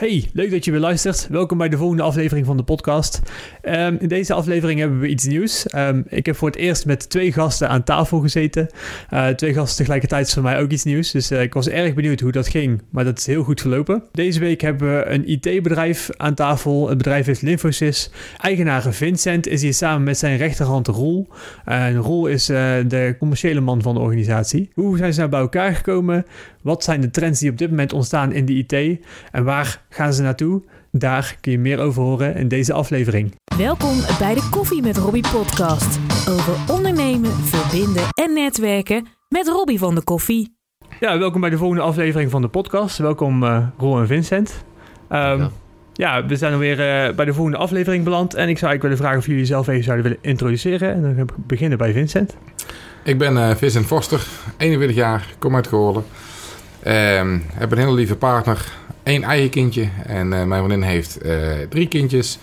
Hey, leuk dat je weer luistert. Welkom bij de volgende aflevering van de podcast. Um, in deze aflevering hebben we iets nieuws. Um, ik heb voor het eerst met twee gasten aan tafel gezeten. Uh, twee gasten tegelijkertijd is voor mij ook iets nieuws. Dus uh, ik was erg benieuwd hoe dat ging, maar dat is heel goed verlopen. Deze week hebben we een IT-bedrijf aan tafel. Het bedrijf is Lymphosys. Eigenaar Vincent is hier samen met zijn rechterhand Roel. En Roel is uh, de commerciële man van de organisatie. Hoe zijn ze nou bij elkaar gekomen? Wat zijn de trends die op dit moment ontstaan in de IT? En waar gaan ze naartoe? Daar kun je meer over horen in deze aflevering. Welkom bij de Koffie met Robbie podcast. Over ondernemen, verbinden en netwerken met Robbie van de Koffie. Ja, welkom bij de volgende aflevering van de podcast. Welkom uh, Roel en Vincent. Um, ja, we zijn alweer uh, bij de volgende aflevering beland. En ik zou eigenlijk willen vragen of jullie jezelf even zouden willen introduceren. En dan gaan we beginnen bij Vincent. Ik ben uh, Vincent Forster, 41 jaar, kom uit Goorlen. Uh, heb een hele lieve partner, één eigen kindje. En uh, mijn vriendin heeft uh, drie kindjes.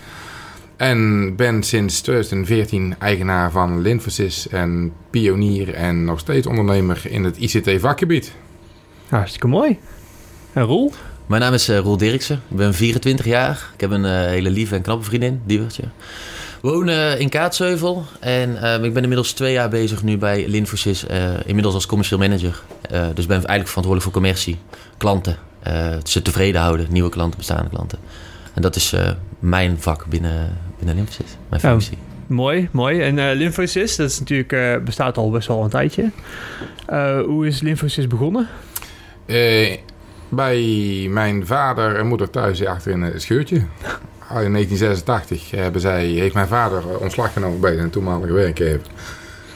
En ben sinds 2014 eigenaar van Linfosys en pionier en nog steeds ondernemer in het ICT-vakgebied. Hartstikke mooi. En Roel? Mijn naam is uh, Roel Dirksen. Ik ben 24 jaar. Ik heb een hele lieve en knappe vriendin, Diewertje. woon in Kaatsheuvel en uh, ik ben inmiddels twee jaar bezig nu bij Linfosys, uh, inmiddels als commercieel manager. Uh, dus ben eigenlijk verantwoordelijk voor commercie, klanten, ze tevreden houden, nieuwe klanten, bestaande klanten. En dat is mijn vak binnen, binnen mijn functie. Oh, mooi, mooi. En uh, dat is natuurlijk, bestaat al best wel een tijdje. hoe is Linfosys begonnen? bij mijn vader en moeder thuis achter in een scheurtje. in 1986 hebben zij, heeft mijn vader ontslag genomen bij zijn toenmalige werkgever.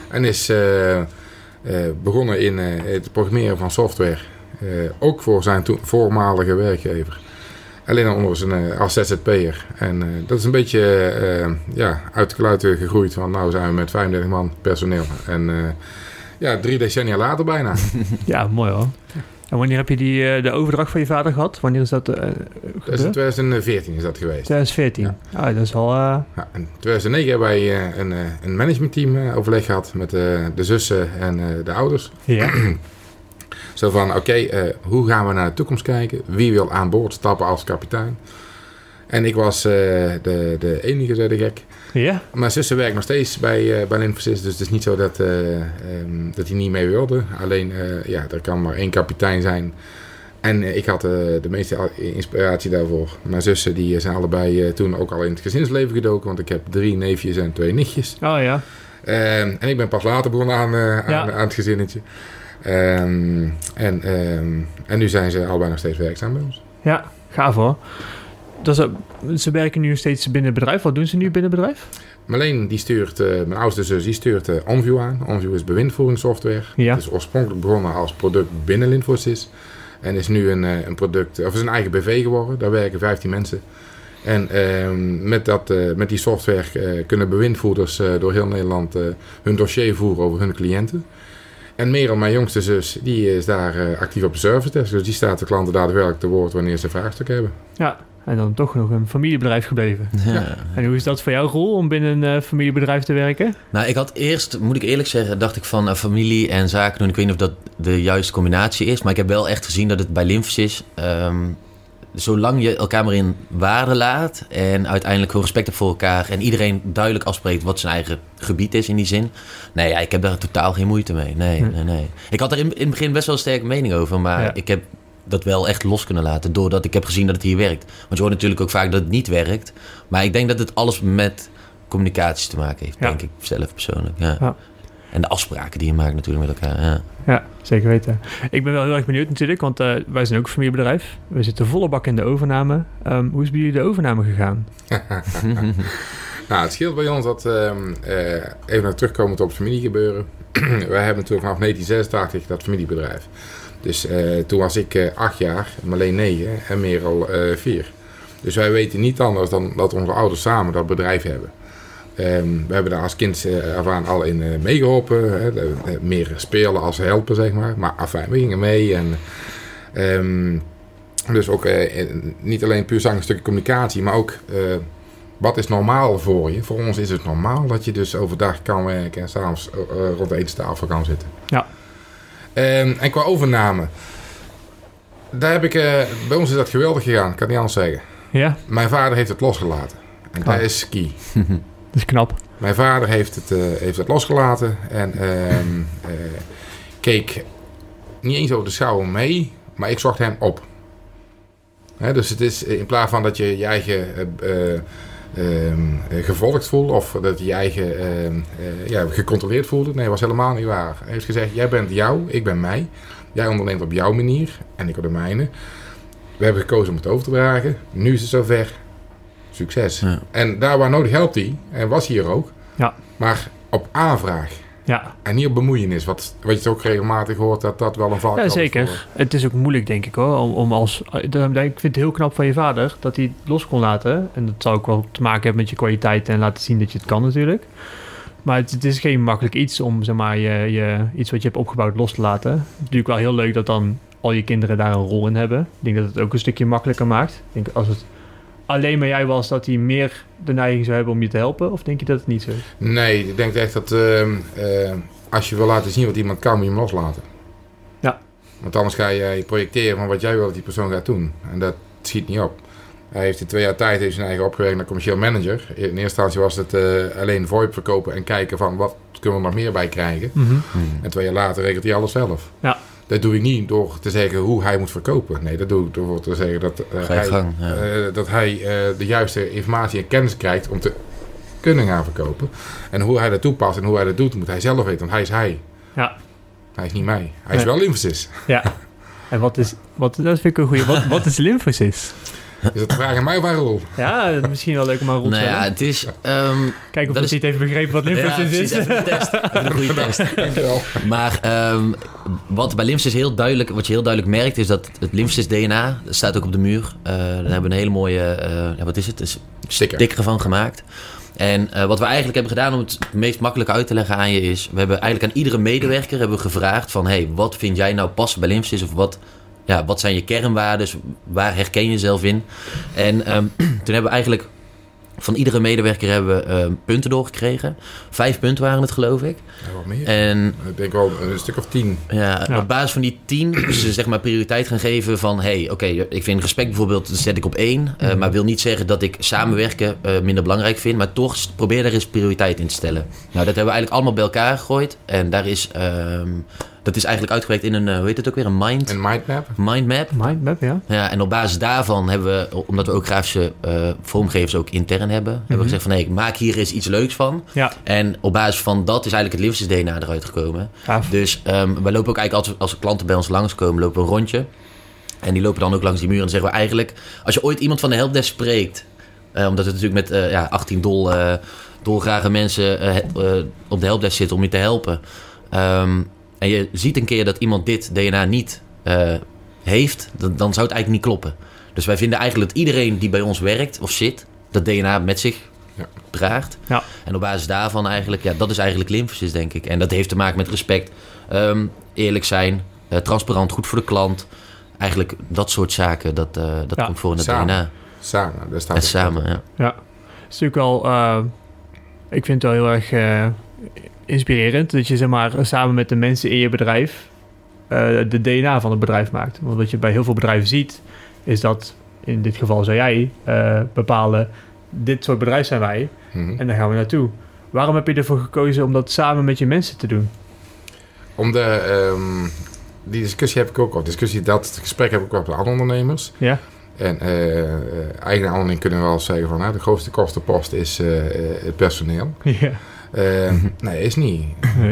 En is uh, uh, begonnen in uh, het programmeren van software. Ook voor zijn voormalige werkgever. Alleen onder zijn als ZZP'er. En dat is een beetje ja, uit de kluiten gegroeid. Want nu zijn we met 35 man personeel. En ja, drie decennia later bijna. ja, mooi hoor. En wanneer heb je die, uh, de overdracht van je vader gehad? Wanneer is dat uh, Dat is in 2014 is dat geweest. 2014? Ja. Ah, dat is al... Uh... Ja, in 2009 hebben wij een, een managementteam overleg gehad met de zussen en de ouders. Ja. Zo van, oké, okay, hoe gaan we naar de toekomst kijken? Wie wil aan boord stappen als kapitein? En ik was de, de enige, zei de gek. Ja. Mijn zussen werkt nog steeds bij, uh, bij dus het is niet zo dat, uh, um, dat hij niet mee wilde. Alleen, ja, er kan maar één kapitein zijn. En ik had de meeste inspiratie daarvoor. Mijn zussen die zijn allebei toen ook al in het gezinsleven gedoken, want ik heb drie neefjes en twee nichtjes. Oh ja. Ehm, en ik ben pas later begonnen aan, aan, ja. aan, het gezinnetje. Um, en, en nu zijn ze allebei nog steeds werkzaam bij ons. Ja, gaaf hoor. Dus, uh, ze werken nu steeds binnen het bedrijf. Wat doen ze nu binnen het bedrijf? Marleen, die stuurt, uh, mijn oudste zus, die stuurt uh, OnView aan. OnView is bewindvoeringssoftware. Ja. Het is oorspronkelijk begonnen als product binnen Linfosys. En is nu een, een product, of is een eigen BV geworden. Daar werken 15 mensen. En ehm, met, dat, met die software kunnen bewindvoerders door heel Nederland hun dossier voeren over hun cliënten. En Merel, mijn jongste zus, die is daar actief op de service desk. Dus die staat de klanten daadwerkelijk te woord wanneer ze vraagstukken hebben. Ja, en dan toch nog een familiebedrijf gebleven. Ja. En hoe is dat voor jouw rol om binnen een uh, familiebedrijf te werken? Nou, ik had eerst, moet ik eerlijk zeggen, dacht ik van uh, familie en zaken doen. Ik weet niet of dat de juiste combinatie is. Maar ik heb wel echt gezien dat het bij Lymphs is. Um, zolang je elkaar maar in waarde laat en uiteindelijk gewoon respect hebt voor elkaar en iedereen duidelijk afspreekt wat zijn eigen gebied is in die zin. Nee, ja, ik heb daar totaal geen moeite mee. Nee, nee, nee. Ik had er in, in het begin best wel een sterke mening over, maar ja. ik heb dat wel echt los kunnen laten. Doordat ik heb gezien dat het hier werkt. Want je hoort natuurlijk ook vaak dat het niet werkt. Maar ik denk dat het alles met communicatie te maken heeft. Ja. Denk ik zelf persoonlijk. Ja. En de afspraken die je maakt natuurlijk met elkaar. Ja. ja, zeker weten. Ik ben wel heel erg benieuwd natuurlijk. Want uh, wij zijn ook een familiebedrijf. We zitten volle bak in de overname. Um, hoe is bij jullie de overname gegaan? nou, het scheelt bij ons dat... Um, uh, even naar terugkomen op het familiegebeuren. wij hebben natuurlijk vanaf 1986 dat familiebedrijf. Dus uh, toen was ik uh, acht jaar, Marleen negen en Merel uh, vier. Dus wij weten niet anders dan dat onze ouders samen dat bedrijf hebben. Um, we hebben daar als kind ervan al in meegeholpen. Hè, meer spelen als helpen, zeg maar. Maar afijn, we gingen mee. En, um, dus ook niet alleen puur zang een stukje communicatie, maar ook wat is normaal voor je. Voor ons is het normaal dat je dus overdag kan werken en s'avonds rond de etenstafel kan zitten. Ja. Um, en qua overname. Daar heb ik, eh, bij ons is dat geweldig gegaan, kan niet anders zeggen. Ja, Mijn vader heeft het losgelaten. En Ah. dat is key. dat is knap. Mijn vader heeft het, eh, heeft het losgelaten en ehm, eh, keek niet eens over de schouder mee, maar ik zocht hem op. Hè, dus het is in plaats van dat je je eigen eh, eh, ehm, eh, gevolgd voelt of dat je je eigen ehm, eh, ja, gecontroleerd voelde. Nee, dat was helemaal niet waar. Hij heeft gezegd, jij bent jou, ik ben mij. Jij onderneemt op jouw manier en ik op de mijne. We hebben gekozen om het over te dragen. Nu is het zover. Succes. Ja. En daar waar nodig helpt hij. En was hier ook. Ja. Maar op aanvraag. Ja, En niet op bemoeienis. Wat, wat je ook regelmatig hoort dat dat wel een valkuil ja zeker. Het is ook moeilijk, denk ik hoor. Om, om als, eh, ik vind het heel knap van je vader dat hij het los kon laten. En dat zou ook wel te maken hebben met je kwaliteit en laten zien dat je het kan natuurlijk. Maar het, het is geen makkelijk iets om zeg maar, je, je, iets wat je hebt opgebouwd los te laten. Het is natuurlijk wel heel leuk dat dan al je kinderen daar een rol in hebben. Ik denk dat het ook een stukje makkelijker maakt. Ik denk als het alleen maar jij was, dat hij meer de neiging zou hebben om je te helpen? Of denk je dat het niet zo is? Nee, ik denk echt dat ehm, eh, als je wil laten zien wat iemand kan, moet je hem loslaten. Ja. Want anders ga je projecteren van wat jij wil dat die persoon gaat doen. En dat schiet niet op. Hij heeft in twee jaar tijd heeft zijn eigen opgewerkt naar commercieel manager. In eerste instantie was het eh, alleen VoIP verkopen en kijken van wat kunnen we nog meer bij krijgen. En twee jaar later regelt hij alles zelf. Ja. Dat doe ik niet door te zeggen hoe hij moet verkopen. Nee, dat doe ik door te zeggen dat, eh, hij, gang. Ja. eh, dat hij eh, de juiste informatie en kennis krijgt om te kunnen gaan verkopen. En hoe hij dat toepast en hoe hij dat doet, moet hij zelf weten. Want hij is hij. Ja. Hij is niet mij. Hij is Nee. wel Infosys. Ja. En wat is, wat, dat vind ik een goede. Wat, wat is lymfosis? Is vraag aan mij Roel? Ja, misschien wel leuk om aan Roel te Nou ja, het is... ehm, Kijken of dat is- het heeft begrepen wat ja, lymfosis precies, is. even een test. Even een goede test. Dankjewel. Maar ehm, wat bij lymphs heel duidelijk, wat je heel duidelijk merkt, is dat het lymphs DNA, dat staat ook op de muur. Eh daar hebben we een hele mooie, eh, ja, wat is het? Een Sticker. sticker van gemaakt. En eh, wat we eigenlijk hebben gedaan om het meest makkelijk uit te leggen aan je is, we hebben eigenlijk aan iedere medewerker hebben we gevraagd van, hey, wat vind jij nou passen bij lymphs of wat, ja, wat zijn je kernwaarden, waar herken je jezelf in? En ehm, toen hebben we eigenlijk van iedere medewerker hebben we ehm, punten doorgekregen. Vijf punten waren het, geloof ik. Ja, wat meer? En Ik denk wel een stuk of tien. ja, Ja. op basis van die tien ze zeg maar prioriteit gaan geven van... hey, oké, ik vind respect bijvoorbeeld, dat zet ik op één. eh, maar wil niet zeggen dat ik samenwerken eh, minder belangrijk vind. Maar toch probeer daar eens prioriteit in te stellen. Nou, dat hebben we eigenlijk allemaal bij elkaar gegooid. En daar is, ehm, dat is eigenlijk uitgewerkt in een, eh, hoe heet het ook weer, een mind, Een mindmap. mindmap. Mindmap, ja. Ja, en op basis daarvan hebben we, omdat we ook grafische eh, vormgevers ook intern hebben... hebben we gezegd van, nee, maak hier eens iets leuks van. Ja, En op basis van dat is eigenlijk het DNA eruit gekomen. gaaf. Dus ehm wij lopen ook eigenlijk als, als klanten bij ons langskomen, lopen we een rondje. En die lopen dan ook langs die muur. En dan zeggen we eigenlijk, als je ooit iemand van de helpdesk spreekt, eh, omdat het natuurlijk met eh, ja, 18 dol, dolgrage mensen op de helpdesk zitten om je te helpen. Ehm, en je ziet een keer dat iemand dit DNA niet eh, heeft, dan, dan zou het eigenlijk niet kloppen. Dus wij vinden eigenlijk dat iedereen die bij ons werkt of zit, dat DNA met zich Ja. draagt. Ja. En op basis daarvan eigenlijk, ja, dat is eigenlijk lymphus, denk ik. En dat heeft te maken met respect, ehm, eerlijk zijn, eh, transparant, goed voor de klant. Eigenlijk dat soort zaken, dat, eh, dat Ja, komt voor in het samen. DNA. Samen. Daar staat het. samen, ja. Ja. Het is natuurlijk wel... eh, ik vind het wel heel erg eh, inspirerend dat je zeg maar samen met de mensen in je bedrijf eh, de DNA van het bedrijf maakt. Want wat je bij heel veel bedrijven ziet, is dat in dit geval zou jij eh, bepalen, dit soort bedrijf zijn wij Mhm. en daar gaan we naartoe. Waarom heb je ervoor gekozen om dat samen met je mensen te doen? Om de, ehm, die discussie heb ik ook al. Discussie, dat gesprek heb ik ook met andere ondernemers. Ja? En eh, eigen kunnen wel zeggen van nou, de grootste kostenpost is het personeel. ja. Eh, nee, is niet.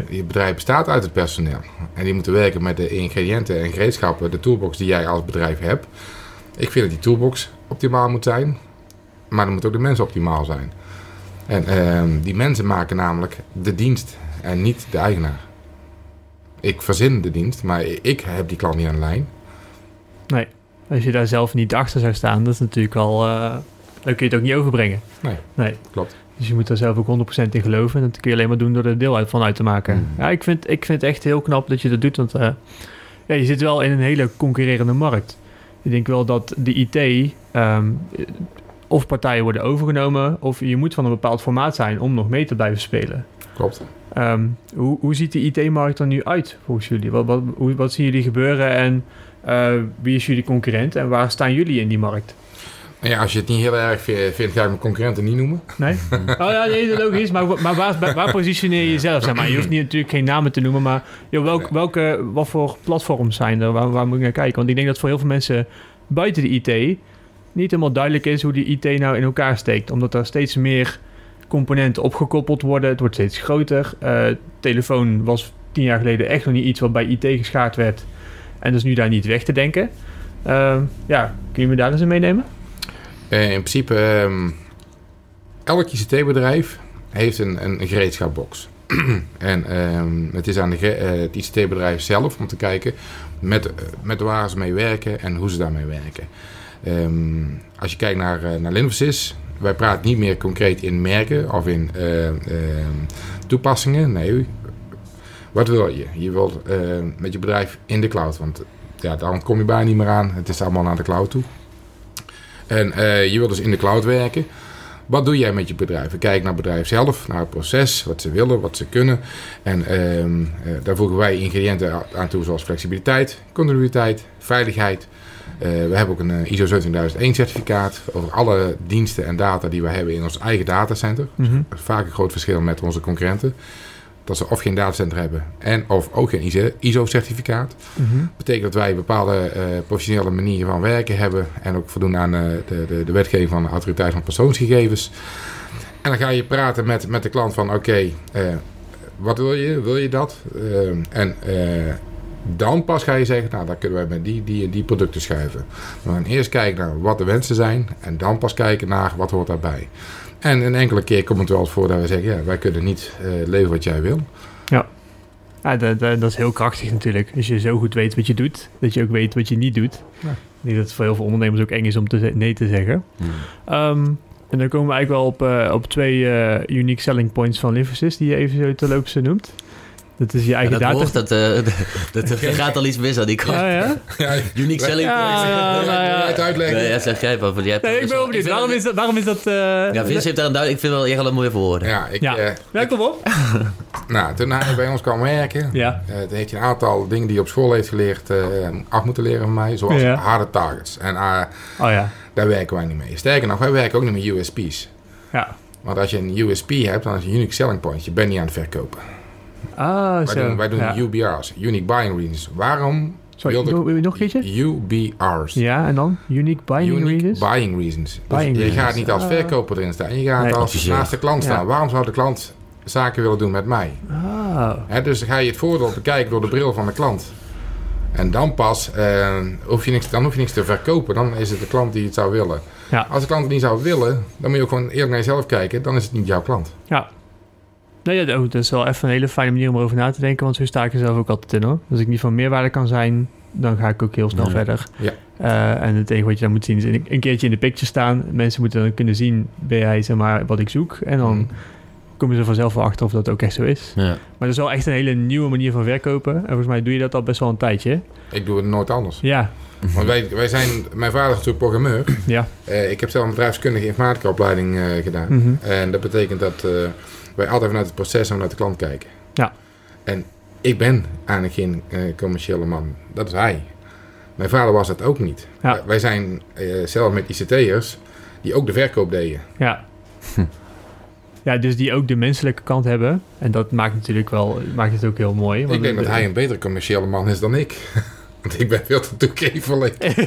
Je bedrijf bestaat uit het personeel. En die moeten werken met de ingrediënten en gereedschappen, de toolbox die jij als bedrijf hebt. Ik vind dat die toolbox optimaal moet zijn, maar dan moeten ook de mensen optimaal zijn. En ehm, die mensen maken namelijk de dienst en niet de eigenaar. Ik verzin de dienst, maar ik heb die klant niet aan de lijn. Nee. Als je daar zelf niet achter zou staan, dat is natuurlijk al... eh, dan kun je het ook niet overbrengen. Nee. Nee. Klopt. Dus je moet daar zelf ook 100% in geloven. En dat kun je alleen maar doen door er deel uit van uit te maken. Mm. Ja, ik vind, ik vind het echt heel knap dat je dat doet. Want eh, ja, je zit wel in een hele concurrerende markt. Ik denk wel dat de IT... ehm, of partijen worden overgenomen... of je moet van een bepaald formaat zijn om nog mee te blijven spelen. Klopt. Ehm, hoe, hoe ziet de IT-markt er nu uit volgens jullie? Wat, wat, hoe, wat zien jullie gebeuren? En Eh, wie is jullie concurrent en waar staan jullie in die markt? Ja, als je het niet heel erg vindt, ga ik mijn concurrenten niet noemen. Nee? Oh ja, nee, logisch. Maar, maar waar, waar positioneer je jezelf? Zeg maar? Je hoeft niet, natuurlijk geen namen te noemen, maar joh, welk, welke, wat voor platforms zijn er? Waar, waar moet ik naar kijken? Want ik denk dat voor heel veel mensen buiten de IT niet helemaal duidelijk is hoe die IT nou in elkaar steekt. Omdat er steeds meer componenten opgekoppeld worden. Het wordt steeds groter. Uh, telefoon was tien jaar geleden echt nog niet iets wat bij IT geschaard werd. En dus nu daar niet weg te denken. Uh, ja, kun je me daar eens in meenemen? Uh, in principe, um, elk ICT-bedrijf heeft een, een gereedschapbox. en um, het is aan de, uh, het ICT-bedrijf zelf om te kijken met, met waar ze mee werken en hoe ze daarmee werken. Um, als je kijkt naar, uh, naar Linfosys, wij praten niet meer concreet in merken of in toepassingen. Nee, wat wil je? Je wilt met je bedrijf in de cloud, want ja, daar kom je bijna niet meer aan. Het is allemaal naar de cloud toe. En uh, je wilt dus in de cloud werken. Wat doe jij met je bedrijf? Kijk naar het bedrijf zelf, naar het proces, wat ze willen, wat ze kunnen. En uh, uh, daar voegen wij ingrediënten aan toe, zoals flexibiliteit, continuïteit, veiligheid. we hebben ook een ISO 17001 certificaat over alle diensten en data die we hebben in ons eigen datacenter. Mm -hmm. Dat is vaak een groot verschil met onze concurrenten dat ze of geen datacenter hebben en of ook geen ISO-certificaat. Mm -hmm. betekent dat wij een bepaalde uh, professionele manier van werken hebben en ook voldoen aan uh, de, de, de, wetgeving van de autoriteit van persoonsgegevens. En dan ga je praten met, met de klant van oké, okay, uh, wat wil je? Wil je dat? en dan pas ga je zeggen, nou dan kunnen wij met die, die en die producten schuiven. We gaan eerst kijken naar wat de wensen zijn en dan pas kijken naar wat hoort daarbij. En een enkele keer komt het wel eens voor dat we zeggen: ja, wij kunnen niet uh, leveren wat jij wil. Ja, ja dat, dat, dat, is heel krachtig natuurlijk. Als je zo goed weet wat je doet, dat je ook weet wat je niet doet. Ja. Denk dat het voor heel veel ondernemers ook eng is om te, nee te zeggen. Hmm. Um, en dan komen we eigenlijk wel op, uh, op twee uh, unique selling points van Lymphosis, die je even zo te loops noemt. Dat is je eigen ja, dat data. Hoort, dat, uh, dat, dat gaat al iets mis aan die kant. Ja, ja? ja Unique selling points. Ja, ja, ja, het uitleggen. Nee, ja, zeg jij maar. Want je hebt nee, ik ben ook niet. Waarom is dat... Waarom is dat uh, ja, Vince heeft daar een duidelijk... Ik vind wel echt een mooie woorden. Ja, ik... Ja, uh, ja kom op. nou, toen hij bij ons kwam werken... Ja. Uh, toen heeft hij een aantal dingen die hij op school heeft geleerd... af moeten leren van mij. Zoals Ja. harde targets. En Oh ja. daar werken wij niet mee. Sterker nog, wij werken ook niet met USP's. Ja. Want als je een USP hebt, dan is het een unique selling point. Je bent niet aan het verkopen. Ah, Wij zo. doen, wij doen ja. UBR's, Unique Buying Reasons. Waarom Sorry, wilde wil je nog een keertje? UBR's? Ja, en dan? Unique Buying Unique Reasons? Buying Reasons. Buying dus je reasons. gaat niet als Ah. verkoper erin staan. Je gaat Nee. als naast de klant staan. Ja. Waarom zou de klant zaken willen doen met mij? Ah, Hè, dus ga je het voordeel bekijken door de bril van de klant. En dan pas eh, hoef je niks, dan hoef je niks te verkopen. Dan is het de klant die het zou willen. Ja. Als de klant het niet zou willen, dan moet je ook gewoon eerlijk naar jezelf kijken. Dan is het niet jouw klant. ja. Nee, ja, dat is wel even een hele fijne manier om erover na te denken, want zo sta ik er zelf ook altijd in hoor. Als ik niet van meerwaarde kan zijn, dan ga ik ook heel snel verder. Ja. Uh, en het enige wat je dan moet zien is een, een keertje in de picture staan. Mensen moeten dan kunnen zien, ben jij zeg maar wat ik zoek. En dan Mm. Komen ze vanzelf wel achter of dat ook echt zo is. Ja. Maar dat is wel echt een hele nieuwe manier van verkopen. En volgens mij doe je dat al best wel een tijdje. Ik doe het nooit anders. Ja, Want wij, wij zijn, mijn vader is natuurlijk programmeur. ja. Eh, ik heb zelf een bedrijfskundige informatica-opleiding eh, gedaan. Mhm. En dat betekent dat eh, wij altijd vanuit het proces en vanuit de klant kijken. Ja. En ik ben eigenlijk geen eh, commerciële man. Dat is hij. Mijn vader was dat ook niet. Ja. Wij- Wij zijn eh, zelf met ICT'ers die ook de verkoop deden. Ja. Ja, dus die ook de menselijke kant hebben. En dat maakt natuurlijk wel, maakt het ook heel mooi. ik denk dat hij een betere commerciële man is dan ik. Want ik ben veel te toegevelijk.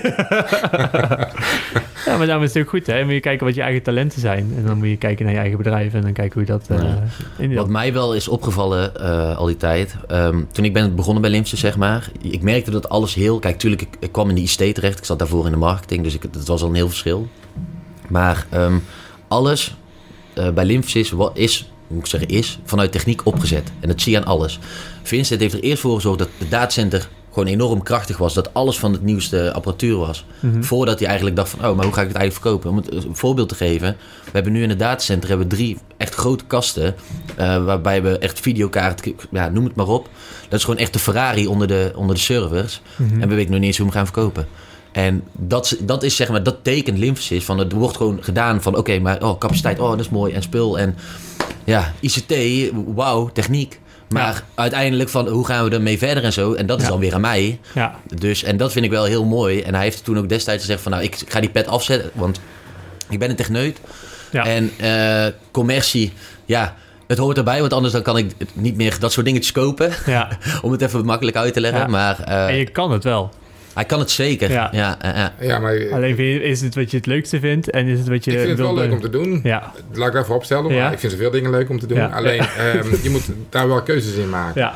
Ja, maar daarom is het ook goed, hè? Dan moet je kijken wat je eigen talenten zijn. En dan moet je kijken naar je eigen bedrijf en dan kijken hoe je dat uh, Ja. Wat mij wel is opgevallen eh, al die tijd. ehm, toen ik ben begonnen bij Limfje, zeg maar. Ik merkte dat alles heel... Kijk, tuurlijk, ik, ik kwam in de ICT terecht. Ik zat daarvoor in de marketing. Dus ik, dat was al een heel verschil. Maar ehm, alles eh, bij Limfsys wa- is, moet ik zeggen, is vanuit techniek opgezet. En dat zie je aan alles. Vincent heeft er eerst voor gezorgd dat het datacenter gewoon enorm krachtig was. Dat alles van het nieuwste apparatuur was. Mhm. Voordat hij eigenlijk dacht van, oh, maar hoe ga ik het eigenlijk verkopen? Om het eh, een voorbeeld te geven. We hebben nu in het datacenter hebben we drie echt grote kasten. eh, waarbij we echt videokaart, ja, noem het maar op. Dat is gewoon echt de Ferrari onder de, onder de servers. Mhm. En we weten nog niet eens hoe we hem gaan verkopen. En dat, is- dat is zeg maar, dat tekent Lymphsys. Van het wordt gewoon gedaan van, oké, maar oh, capaciteit, oh, dat is mooi. En spul en ja, ICT, wauw, techniek. Maar uiteindelijk van hoe gaan we ermee verder en zo. En dat is Ja. dan weer aan mij. Ja, Dus, en dat vind ik wel heel mooi. En hij heeft toen ook destijds gezegd van nou, ik ga die pet afzetten. Want ik ben een techneut. ja. En eh, commercie, ja, het hoort erbij. Want anders dan kan ik niet meer dat soort dingetjes kopen. ja. Om het even makkelijk uit te leggen. Ja. Maar eh, En je kan het wel. Hij kan het zeker. Ja. Ja. Ja, maar ik Alleen vind je- is het wat je het leukste vindt en is het wat je vind het wel leuk om te doen. Ja, Laat ik daarvoor opstellen. Ja. Maar ik vind zoveel dingen leuk om te doen. Ja. Alleen, ehm, je moet daar wel keuzes in maken. ja,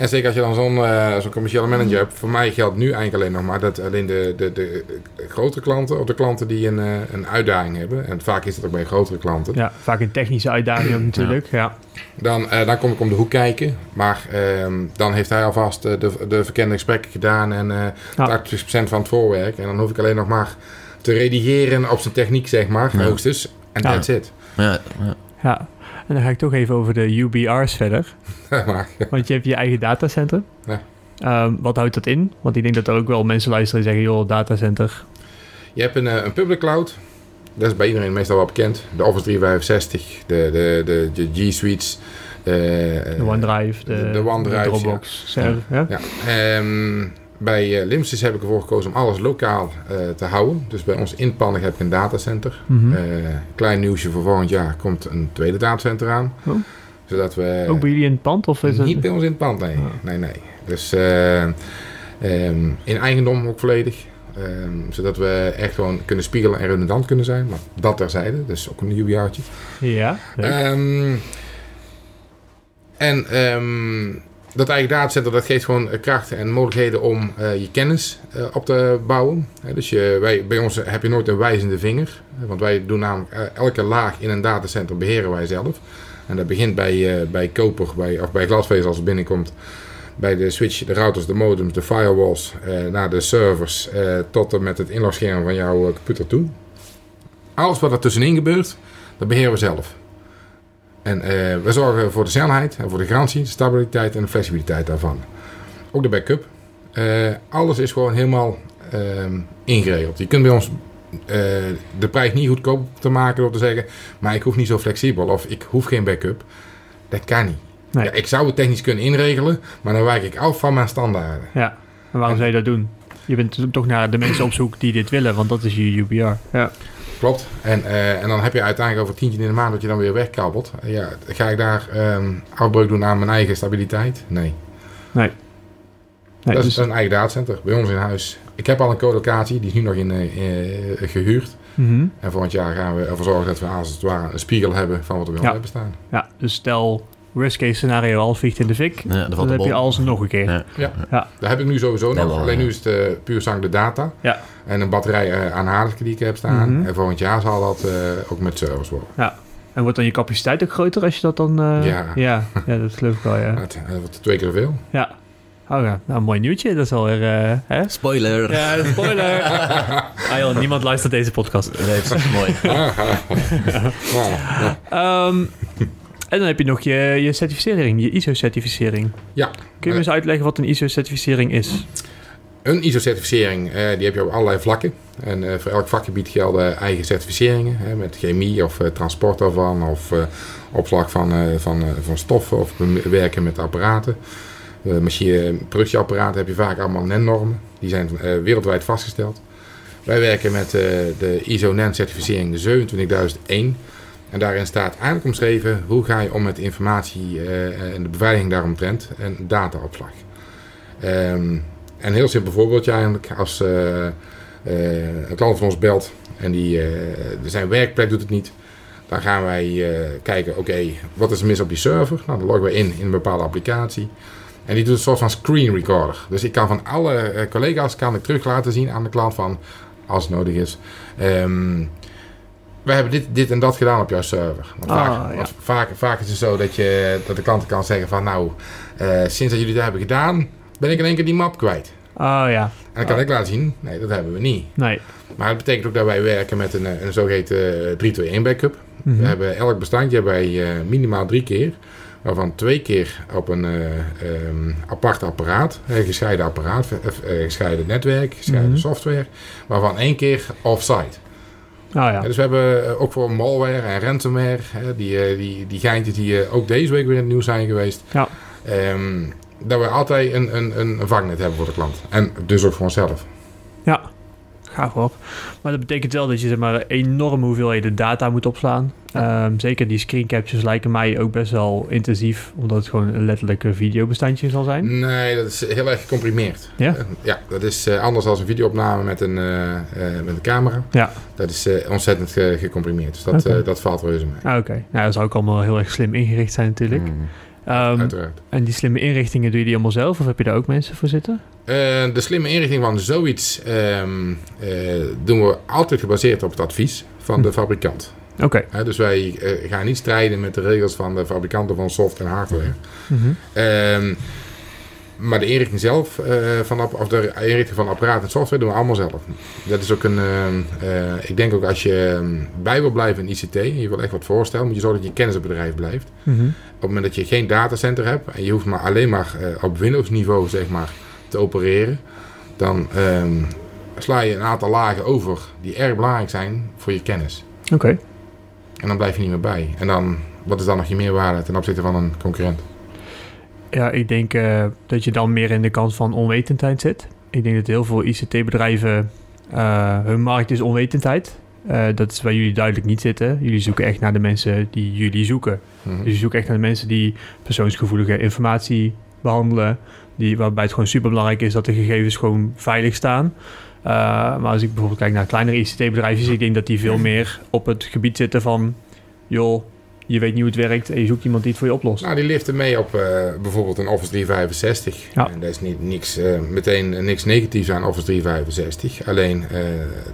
En zeker als je dan zo'n eh, zo'n commerciële manager hebt. Voor mij geldt nu eigenlijk alleen nog maar dat alleen de, de, de grote klanten of de klanten die een, eh, een uitdaging hebben. En vaak is dat ook bij grotere klanten. ja. Vaak een technische uitdaging natuurlijk. Ja, Dan, eh, dan kom ik om de hoek kijken. Maar ehm, dan heeft hij alvast de, de verkende gesprekken gedaan en eh Ja. 80% van het voorwerk. En dan hoef ik alleen nog maar te redigeren op zijn techniek, zeg maar, Ja. hoogstens. En Ja. that's it. ja, ja. En dan ga ik toch even over de UBR's verder. maar, Want je hebt je eigen datacenter. Ja. Ehm, wat houdt dat in? Want ik denk dat er ook wel mensen luisteren en zeggen... joh, datacenter. je hebt een, eh, een public cloud. Dat is bij iedereen meestal wel bekend. De Office 365, de, de, de, de G Suites. eh, De OneDrive, de, OneDrive, Dropbox. ja. Ja. Ehm, bij uh, Limsys heb ik ervoor gekozen om alles lokaal eh, te houden. Dus bij ons in Pannig heb ik een datacenter. Mhm. Eh, klein nieuwsje voor volgend jaar komt een tweede datacenter aan. Oh. Zodat we... ook bij jullie in het pand? Of is het... Niet bij ons in het pand, nee. Oh. Nee, nee. Dus eh, ehm, in eigendom ook volledig. Ehm, zodat we echt gewoon kunnen spiegelen en redundant kunnen zijn. Maar dat terzijde, dus ook een nieuw jaartje. Ja. Ehm, en dat eigen datacenter dat geeft gewoon eh, kracht en mogelijkheden om eh, je kennis eh, op te bouwen. Dus je, wij, bij ons heb je nooit een wijzende vinger. Want wij doen namelijk elke laag in een datacenter beheren wij zelf. En dat begint bij, bij koper bij, of bij glasvezel als het binnenkomt. Bij de switch, de routers, de modems, de firewalls, naar de servers, tot en met het inlogscherm van jouw computer toe. Alles wat er tussenin gebeurt, dat beheren we zelf. En eh, we zorgen voor de snelheid, en voor de garantie, de stabiliteit en de flexibiliteit daarvan. Ook de backup. Eh, alles is gewoon helemaal ehm, ingeregeld. Je kunt bij ons eh, de prijs niet goedkoop te maken door te zeggen, maar ik hoef niet zo flexibel of ik hoef geen backup. Dat kan niet. Nee. Ja, ik zou het technisch kunnen inregelen, maar dan wijk ik af van mijn standaarden. Ja, en waarom zou je dat doen? Je bent toch naar de mensen op zoek die dit willen, want dat is je UBR. Ja, Klopt. En, eh, en dan heb je uiteindelijk over tientje in de maand dat je dan weer wegkabbelt. Ja, ga ik daar ehm, afbreuk doen aan mijn eigen stabiliteit? Nee. nee. nee dat, dus, is, een eigen datacenter bij ons in huis. Ik heb al een co-locatie, die is nu nog in, eh, eh, gehuurd. mhm. En volgend jaar gaan we ervoor zorgen dat we als het ware een spiegel hebben van wat bij ons Ja. hebben staan. ja, dus stel worst case scenario, alles vliegt in de fik. Ja, dat dan de heb je alles nog een keer. Ja. Ja. Ja. Dat heb ik nu sowieso Ja, nog. wel, Alleen ja. nu is het eh, puur zang de data. Ja. En een batterij eh, aan die ik heb staan. Mhm. En volgend jaar zal dat eh, ook met servers worden. En wordt dan je capaciteit ook groter als je dat dan... eh, Ja. ja. Ja, dat geloof ik wel, ja. Het wordt twee keer zoveel. Ja. Oh ja, nou, een mooi nieuwtje. Dat is alweer... eh hè? Spoiler. Ja, spoiler. ah joh, niemand luistert deze podcast. Nee, dat is mooi. Ja. Ehm, en dan heb je nog je, je certificering, je ISO-certificering. Ja. Kun je me eens uitleggen wat een ISO-certificering is? Een ISO-certificering, eh, die heb je op allerlei vlakken. En eh, voor elk vakgebied gelden eigen certificeringen. Hè, met chemie of eh, transport daarvan. Of eh, opslag van, eh, van, eh, van stoffen. Of werken met apparaten. Eh machine, productieapparaten heb je vaak allemaal NEN-normen. Die zijn eh, wereldwijd vastgesteld. Wij werken met eh, de ISO NEN-certificering de 27001. En daarin staat eigenlijk omschreven hoe ga je om met informatie eh, en de beveiliging daaromtrent en dataopslag. Ehm, een heel simpel voorbeeldje eigenlijk. Als eh, eh, een klant van ons belt en die, eh, zijn werkplek doet het niet. Dan gaan wij eh, kijken, oké, wat is er mis op die server? Nou, dan loggen we in in een bepaalde applicatie. En die doet een soort van screen recorder. Dus ik kan van alle eh, collega's kan ik terug laten zien aan de klant van, als het nodig is. ehm, we hebben dit, dit en dat gedaan op jouw server. Want, Ah, vaak, ja. want vaak, vaak is het zo dat, je, dat de klant kan zeggen van, nou, eh, sinds dat jullie dat hebben gedaan, ben ik in één keer die map kwijt. Oh ja, En dan kan ik laten zien, nee, dat hebben we niet. nee. Maar het betekent ook dat wij werken met een, eh, een zogeheten eh, 3-2-1 backup. Mhm. We hebben elk bestandje hebben wij eh, minimaal drie keer. Waarvan twee keer op een eh, ehm, apart apparaat, een gescheiden apparaat, eh, eh, gescheiden netwerk, gescheiden Mhm. software. Waarvan één keer offsite. Oh ja. Dus we hebben eh, ook voor malware en ransomware, hè, die, eh, die, die geintjes die eh, ook deze week weer in het nieuws zijn geweest. Ja. ehm, dat we altijd een, een, een vangnet hebben voor de klant. En dus ook voor onszelf. Gaaf hoor. Maar dat betekent wel dat je zeg maar, enorme hoeveelheden data moet opslaan. Ehm, zeker die screen captures lijken mij ook best wel intensief, omdat het gewoon een letterlijke videobestandje zal zijn. Nee, dat is heel erg gecomprimeerd. Ja? Eh, ja, dat is eh, anders dan een videoopname met een, eh, met een camera. Ja, Dat is ontzettend ge- gecomprimeerd. Dus dat, eh, dat valt reuze mee. ah, oké. Nou, dat zou ook allemaal heel erg slim ingericht zijn natuurlijk. Mm. Ehm, Uiteraard. en die slimme inrichtingen doe je die allemaal zelf, of heb je daar ook mensen voor zitten? Eh, de slimme inrichting van zoiets ehm, eh, doen we altijd gebaseerd op het advies van de fabrikant. Oké. Hè, dus wij eh, gaan niet strijden met de regels van de fabrikanten van soft en hardware. Mhm. Ehm, maar de inrichting zelf, van, app- of de inrichting van apparaat en software doen we allemaal zelf. Dat is ook een, ehm, eh, ik denk ook als je bij wil blijven in ICT, en je wil echt wat voorstellen, moet je zorgen dat je kennisbedrijf blijft. Mhm. Op het moment dat je geen datacenter hebt en je hoeft maar alleen maar op Windows niveau zeg maar, te opereren, dan ehm, sla je een aantal lagen over die erg belangrijk zijn voor je kennis. Oké. En dan blijf je niet meer bij. En dan, wat is dan nog je meerwaarde ten opzichte van een concurrent? Ja, ik denk eh, dat je dan meer in de kant van onwetendheid zit. Ik denk dat heel veel ICT-bedrijven, eh, hun markt is onwetendheid. Eh, dat is waar jullie duidelijk niet zitten. Jullie zoeken echt naar de mensen die jullie zoeken. Mhm. Dus je zoekt echt naar de mensen die persoonsgevoelige informatie behandelen. Die, waarbij het gewoon super belangrijk is dat de gegevens gewoon veilig staan. Eh, maar als ik bijvoorbeeld kijk naar kleinere ICT-bedrijfjes, ik denk dat die veel meer op het gebied zitten van, joh, je weet niet hoe het werkt en je zoekt iemand die het voor je oplost. Nou, die liften mee op eh, bijvoorbeeld een Office 365. Ja. En daar is niet, niks, eh, meteen niks negatiefs aan Office 365. Alleen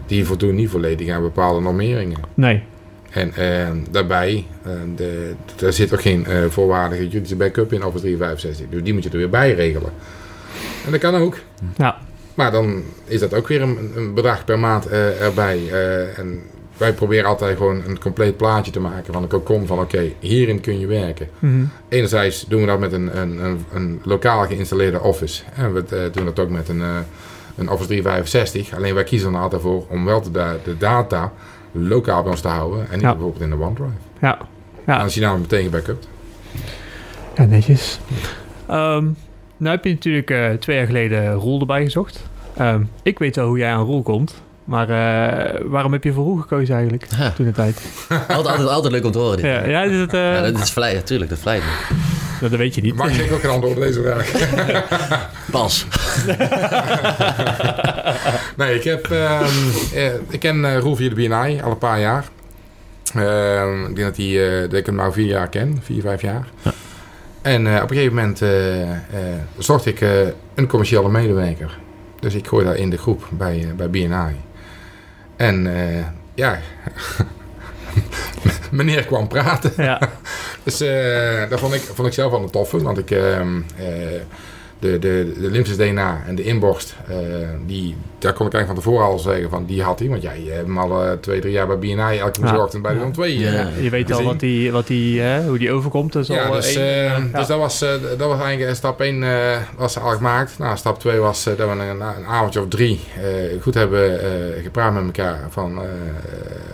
die voldoen niet volledig aan bepaalde normeringen. Nee, En eh, daarbij, eh, de, daar zit ook geen eh, voorwaardige juridische backup in Office 365. Dus die moet je er weer bij regelen. En dat kan ook. ja, Maar dan is dat ook weer een, een bedrag per maand erbij. En wij proberen altijd gewoon een compleet plaatje te maken van een cocon van oké, hierin kun je werken. Mhm. Enerzijds doen we dat met een, een, een, een lokaal geïnstalleerde Office. En we doen dat ook met een, een Office 365. Alleen wij kiezen er altijd voor om wel de, de data lokaal bij ons te houden. En niet Ja. bijvoorbeeld in de OneDrive. ja, En ja, als je nou meteen gebackupt. ja netjes. Ehm, nou heb je natuurlijk eh, twee jaar geleden Roel erbij gezocht. Ehm, ik weet wel hoe jij aan Roel komt. Maar eh, waarom heb je voor Roel gekozen eigenlijk toen de tijd? Altijd, altijd, altijd leuk om te horen. Dit. Ja, ja, is het, eh, Ja, dat is vlei, natuurlijk, dat vlijt me. Dat weet je niet. Mag ik ook geen antwoord op deze vraag? Pas. Nee, ik, heb, ehm, eh, ik ken eh, Roel via de BNI al een paar jaar. Ehm, ik denk dat, hij, eh, dat ik hem nou vier jaar ken, vier, vijf jaar. En eh, op een gegeven moment eh, eh, zocht ik eh, een commerciële medewerker. Dus ik gooi daar in de groep bij, eh, bij BNI. En eh, ja, meneer kwam praten. Ja, Dus eh, dat vond ik, vond ik zelf wel een toffe. Want ik, ehm, eh, de, de, de DNA en de inborst, eh, die, daar kon ik eigenlijk van tevoren al zeggen van die had hij. Want ja, je hebt hem al eh, twee, drie jaar bij BNI elke Ja. ochtend bij de Willem 2. Ja. eh, je weet al wat die, wat die, hè, hoe die overkomt. Dat is ja, al dus, één- eh, dus dat, was, eh, dat was eigenlijk eh, stap 1 was al gemaakt. Nou, stap 2 was eh, dat we een, een avondje of drie eh, goed hebben eh, gepraat met elkaar van eh,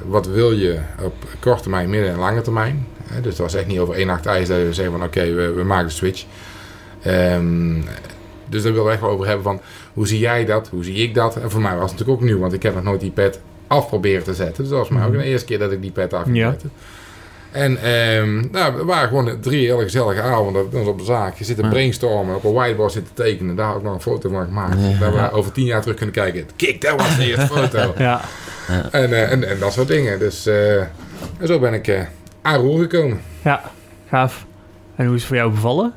wat wil je op korte termijn, midden en lange termijn. Hè, dus het was echt niet over één nacht ijs dat we zeggen van oké, we, we maken de switch. Ehm, dus daar willen we echt wel over hebben van hoe zie jij dat, hoe zie ik dat. En voor mij was het natuurlijk ook nieuw, want ik heb nog nooit die pet af proberen te zetten. Dus dat was mij ook Mhm. de eerste keer dat ik die pet af Ja. zetten. En ehm, nou, we waren gewoon drie hele gezellige avonden bij ons op de zaak. Je zit te brainstormen, op een whiteboard zitten tekenen. Daar heb ik nog een foto van gemaakt. Ja. Dat we over tien jaar terug kunnen kijken. Kijk, dat was de eerste foto. Ja, en, eh, en, en dat soort dingen. Dus eh, en zo ben ik eh aan Roel gekomen. ja, gaaf. En hoe is het voor jou bevallen?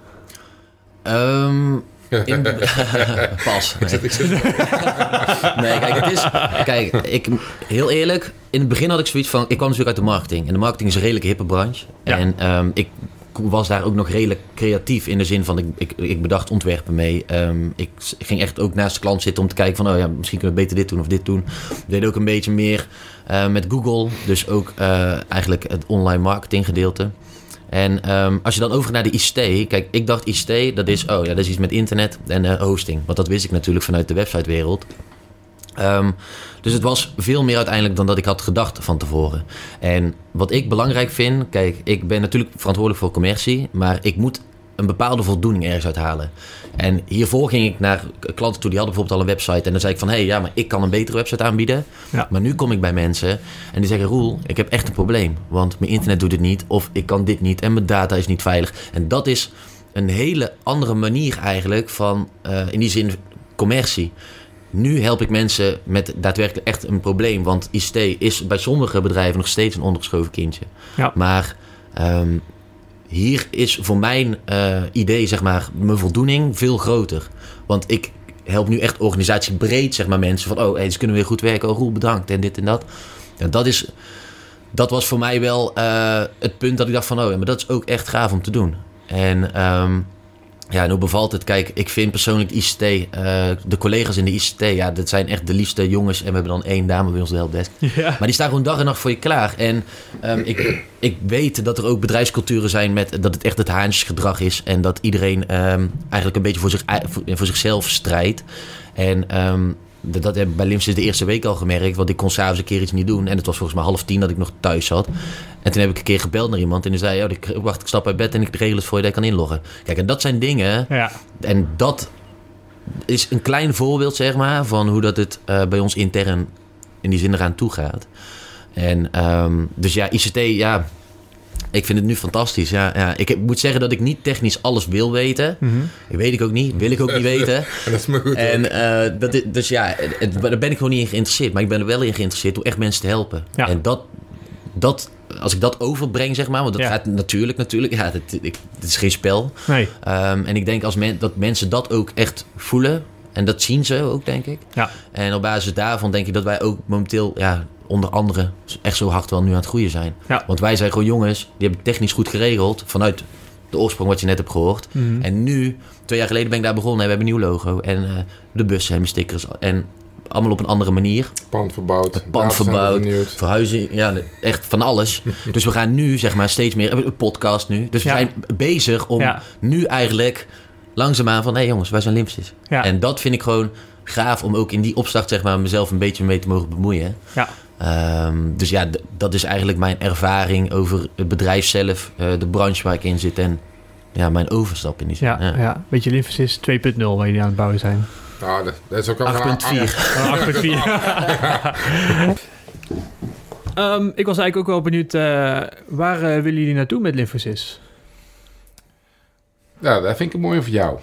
Ehm, in- Pas. Nee. Ik Nee, kijk, het is. Kijk, ik, heel eerlijk. In het begin had ik zoiets van. Ik kwam natuurlijk uit de marketing. En de marketing is een redelijk hippe branche. Ja. En ehm, ik was daar ook nog redelijk creatief in de zin van. Ik, ik, ik bedacht ontwerpen mee. Ehm, ik ging echt ook naast de klant zitten om te kijken van. Oh ja, misschien kunnen we beter dit doen of dit doen. We deden ook een beetje meer eh, met Google. Dus ook eh, eigenlijk het online marketing gedeelte. En ehm, als je dan overgaat naar de ICT. Kijk, ik dacht ICT, dat is, oh ja, dat is iets met internet en eh, hosting. Want dat wist ik natuurlijk vanuit de websitewereld. Ehm, dus het was veel meer uiteindelijk dan dat ik had gedacht van tevoren. En wat ik belangrijk vind, kijk, ik ben natuurlijk verantwoordelijk voor commercie, maar ik moet een bepaalde voldoening ergens uithalen. En hiervoor ging ik naar klanten toe die hadden bijvoorbeeld al een website. En dan zei ik van, hé, hey, ja, maar ik kan een betere website aanbieden. Ja. Maar nu kom ik bij mensen en die zeggen, Roel, ik heb echt een probleem. Want mijn internet doet het niet, of ik kan dit niet en mijn data is niet veilig. En dat is een hele andere manier eigenlijk van, eh, in die zin, commercie. Nu help ik mensen met daadwerkelijk echt een probleem. Want ICT is bij sommige bedrijven nog steeds een ondergeschoven kindje. Ja. Maar ehm, hier is voor mijn eh, idee, zeg maar, mijn voldoening veel groter. Want ik help nu echt organisatiebreed, zeg maar, mensen van... oh, hey, ze kunnen weer goed werken, oh, Roel, bedankt en dit en dat. En dat is... Dat was voor mij wel eh, het punt dat ik dacht van... oh, maar dat is ook echt gaaf om te doen. En ehm, ja, en hoe bevalt het? Kijk, ik vind persoonlijk ICT... eh, de collega's in de ICT, ja, dat zijn echt de liefste jongens. En we hebben dan één dame bij ons de helpdesk. Ja. Maar die staan gewoon dag en nacht voor je klaar. En ehm, ik, ik weet dat er ook bedrijfsculturen zijn met dat het echt het haantjesgedrag is. En dat iedereen ehm, eigenlijk een beetje voor, zich, voor, voor zichzelf strijdt. En ehm, dat, dat heb ik bij Limps de eerste week al gemerkt. Want ik kon s'avonds een keer iets niet doen. En het was volgens mij half tien dat ik nog thuis zat. En toen heb ik een keer gebeld naar iemand. En die zei, oh, ik, wacht, ik stap uit bed en ik regel het voor je dat je kan inloggen. Kijk, en dat zijn dingen... Ja. En dat is een klein voorbeeld, zeg maar, van hoe dat het eh, bij ons intern in die zin eraan toe gaat. En ehm, dus ja, ICT, ja, ik vind het nu fantastisch. Ja, ja. Ik heb- moet zeggen dat ik niet technisch alles wil weten. Dat weet ik ook niet, wil ik ook niet weten. En dat is me goed. En eh, dat is, dus ja, het- daar ben ik gewoon niet in geïnteresseerd. Maar ik ben er wel in geïnteresseerd om echt mensen te helpen. Ja. En dat, dat, als ik dat overbreng, zeg maar, want dat Ja. gaat natuurlijk, natuurlijk, ja, het, ik, het is geen spel. Nee. Ehm, en ik denk als men, dat mensen dat ook echt voelen. En dat zien ze ook, denk ik. Ja. En op basis daarvan denk ik dat wij ook momenteel, ja, onder andere, echt zo hard wel nu aan het groeien zijn. Ja. Want wij zijn gewoon jongens, die hebben technisch goed geregeld. Vanuit de oorsprong wat je net hebt gehoord. Mhm. En nu, twee jaar geleden ben ik daar begonnen. En we hebben een nieuw logo. En eh, de bussen en de stickers. En allemaal op een andere manier. pand verbouwd. Het pand verbouwd, verhuizing, ja, echt van alles. dus we gaan nu, zeg maar, steeds meer, een podcast nu. Dus we Ja. zijn bezig om Ja. nu eigenlijk langzaamaan van, hé hey jongens, wij zijn Limpsis. Ja. En dat vind ik gewoon gaaf om ook in die opstart, zeg maar, mezelf een beetje mee te mogen bemoeien. Ja. Ehm, dus ja, dat is eigenlijk mijn ervaring over het bedrijf zelf, eh, de branche waar ik in zit en ja, mijn overstap in die zin. Ja, ja. Beetje Lymphysys 2.0 waar jullie aan het bouwen zijn. Nou, dat, dat is ook al 8.4. Oh, 8.4. Ehm, ik was eigenlijk ook wel benieuwd, eh, waar eh, willen jullie naartoe met Lymphysys? Ja, dat vind ik een mooie voor jou.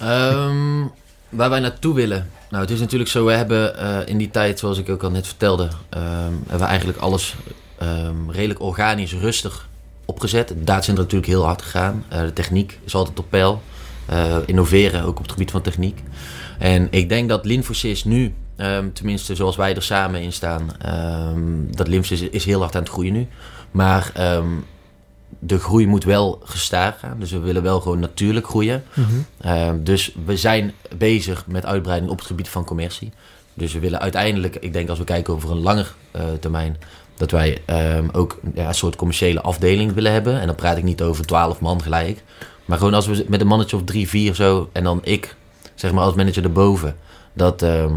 Ehm, waar wij naartoe willen. Nou, het is natuurlijk zo, we hebben eh, in die tijd, zoals ik ook al net vertelde, ehm, hebben we eigenlijk alles ehm, redelijk organisch, rustig opgezet. Het datacenter is natuurlijk heel hard gegaan. Eh, de techniek is altijd op peil. Eh, innoveren ook op het gebied van techniek. En ik denk dat Linfosys nu, ehm, tenminste zoals wij er samen in staan, dat Linfosys is heel hard aan het groeien nu. Maar de groei moet wel gestaag gaan. Dus we willen wel gewoon natuurlijk groeien. Ehm, dus we zijn bezig met uitbreiding op het gebied van commercie. Dus we willen uiteindelijk, ik denk als we kijken over een langer eh, termijn, dat wij ehm, ook ja, een soort commerciële afdeling willen hebben. En dan praat ik niet over 12 man gelijk. Maar gewoon als we met een mannetje of drie, vier zo, en dan ik, zeg maar als manager erboven. Dat, ehm,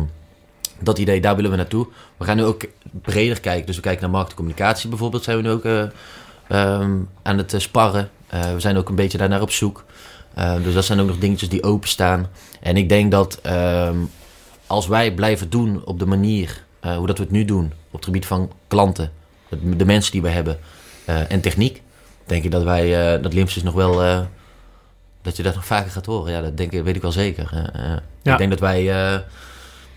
dat idee, daar willen we naartoe. We gaan nu ook breder kijken. Dus we kijken naar marktcommunicatie bijvoorbeeld, zijn we nu ook eh, ehm, aan het eh, sparren. Eh, we zijn ook een beetje daarnaar op zoek. Uh, dus dat zijn ook nog dingetjes die openstaan. En ik denk dat ehm, als wij blijven doen op de manier uh, hoe dat we het nu doen, op het gebied van klanten, de, mensen die we hebben en techniek, denk ik dat wij, dat Limpsys nog wel, dat je dat nog vaker gaat horen. Ja, dat denk ik, weet ik wel zeker. Ja. Ik denk dat wij, uh,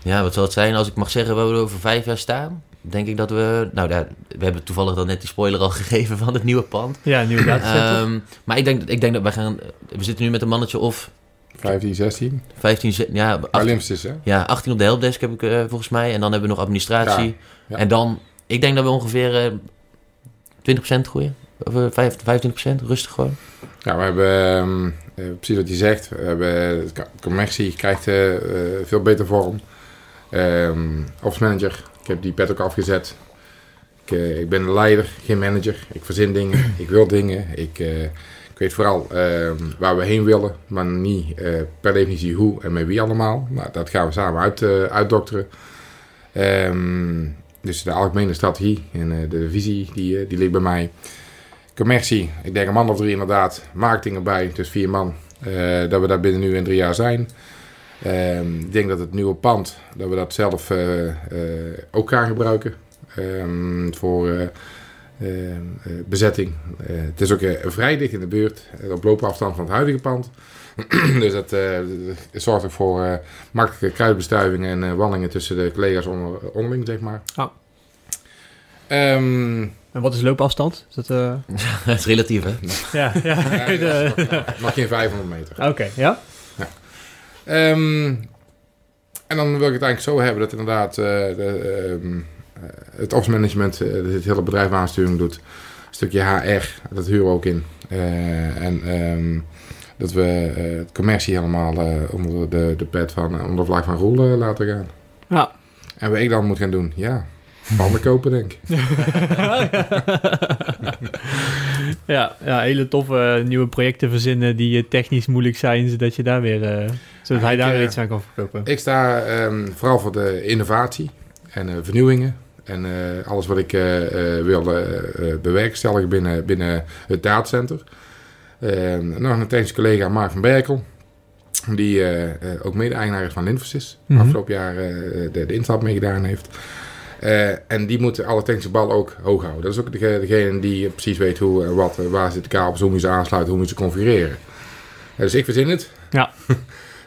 ja, wat zal het zijn als ik mag zeggen waar we over vijf jaar staan? Denk ik dat we, nou, daar, we hebben toevallig dan net die spoiler al gegeven van het nieuwe pand. Ja, nieuwe datacenter. Um, maar ik denk, ik denk dat wij gaan, we zitten nu met een mannetje of 15, 16. 15, ja, 18, is, hè? ja, 18 op de helpdesk heb ik uh, volgens mij. En dan hebben we nog administratie. Ja, ja. En dan, ik denk dat we ongeveer uh, 20% groeien. Of uh, 25%, rustig gewoon. Ja, we hebben, um, precies wat je zegt, we hebben, de commercie krijgt uh, veel beter vorm. Um, Office manager, ik heb die pet ook afgezet. Ik, uh, ik ben een leider, geen manager. Ik verzin dingen, ik wil dingen. Ik, uh, ik weet vooral uh, waar we heen willen, maar niet uh, per definitie hoe en met wie allemaal. Nou, dat gaan we samen uit, uitdokteren. Um, dus de algemene strategie en de visie, die, die ligt bij mij. Commercie, ik denk een man of drie inderdaad. Marketing erbij, dus vier man. Eh, dat we daar binnen nu in drie jaar zijn. Ehm, ik denk dat het nieuwe pand, dat we dat zelf eh, eh, ook gaan gebruiken. Ehm, voor eh, eh, eh, bezetting. Eh, het is ook vrij dicht in de buurt, op loopafstand van het huidige pand. dus dat eh, zorgt ook voor eh, makkelijke kruidbestuivingen en eh, wandelingen tussen de collega's onder, onderling, zeg maar. Oh. Ehm, En wat is loopafstand? Is dat, eh, Het is relatief, hè? ja, ja. nog- geen 500 meter. Oké, ja. Ehm, en dan wil ik het eigenlijk zo hebben dat inderdaad eh, de, ehm, eh, het opsmanagement uh, het hele bedrijf aansturing doet. Een stukje HR, dat huren we ook in. Eh, en ehm, dat we eh, het commercie helemaal eh, onder de, de pet van, onder de vlag van Roel eh, laten gaan. Ja. En wat ik dan moet gaan doen? Ja, panden kopen denk ik. ja, ja, hele toffe eh, nieuwe projecten verzinnen die eh, technisch moeilijk zijn, zodat je daar weer, eh, zodat hij daar eh, iets aan kan verkopen. Ik sta ehm, vooral voor de innovatie en eh, vernieuwingen. En eh, alles wat ik wil bewerkstelligen binnen, binnen het datacenter. Ehm, nog een technisch collega, Mark van Berkel. Die ook mede-eigenaar is van Linfosys. Mhm. Afgelopen jaar de, de instap meegedaan heeft. En die moet alle technische bal ook hoog houden. Dat is ook degene, die precies weet hoe, wat, waar zit de kabels, hoe moet je ze aansluiten, hoe moet je ze configureren. Dus ik verzin het. Ja.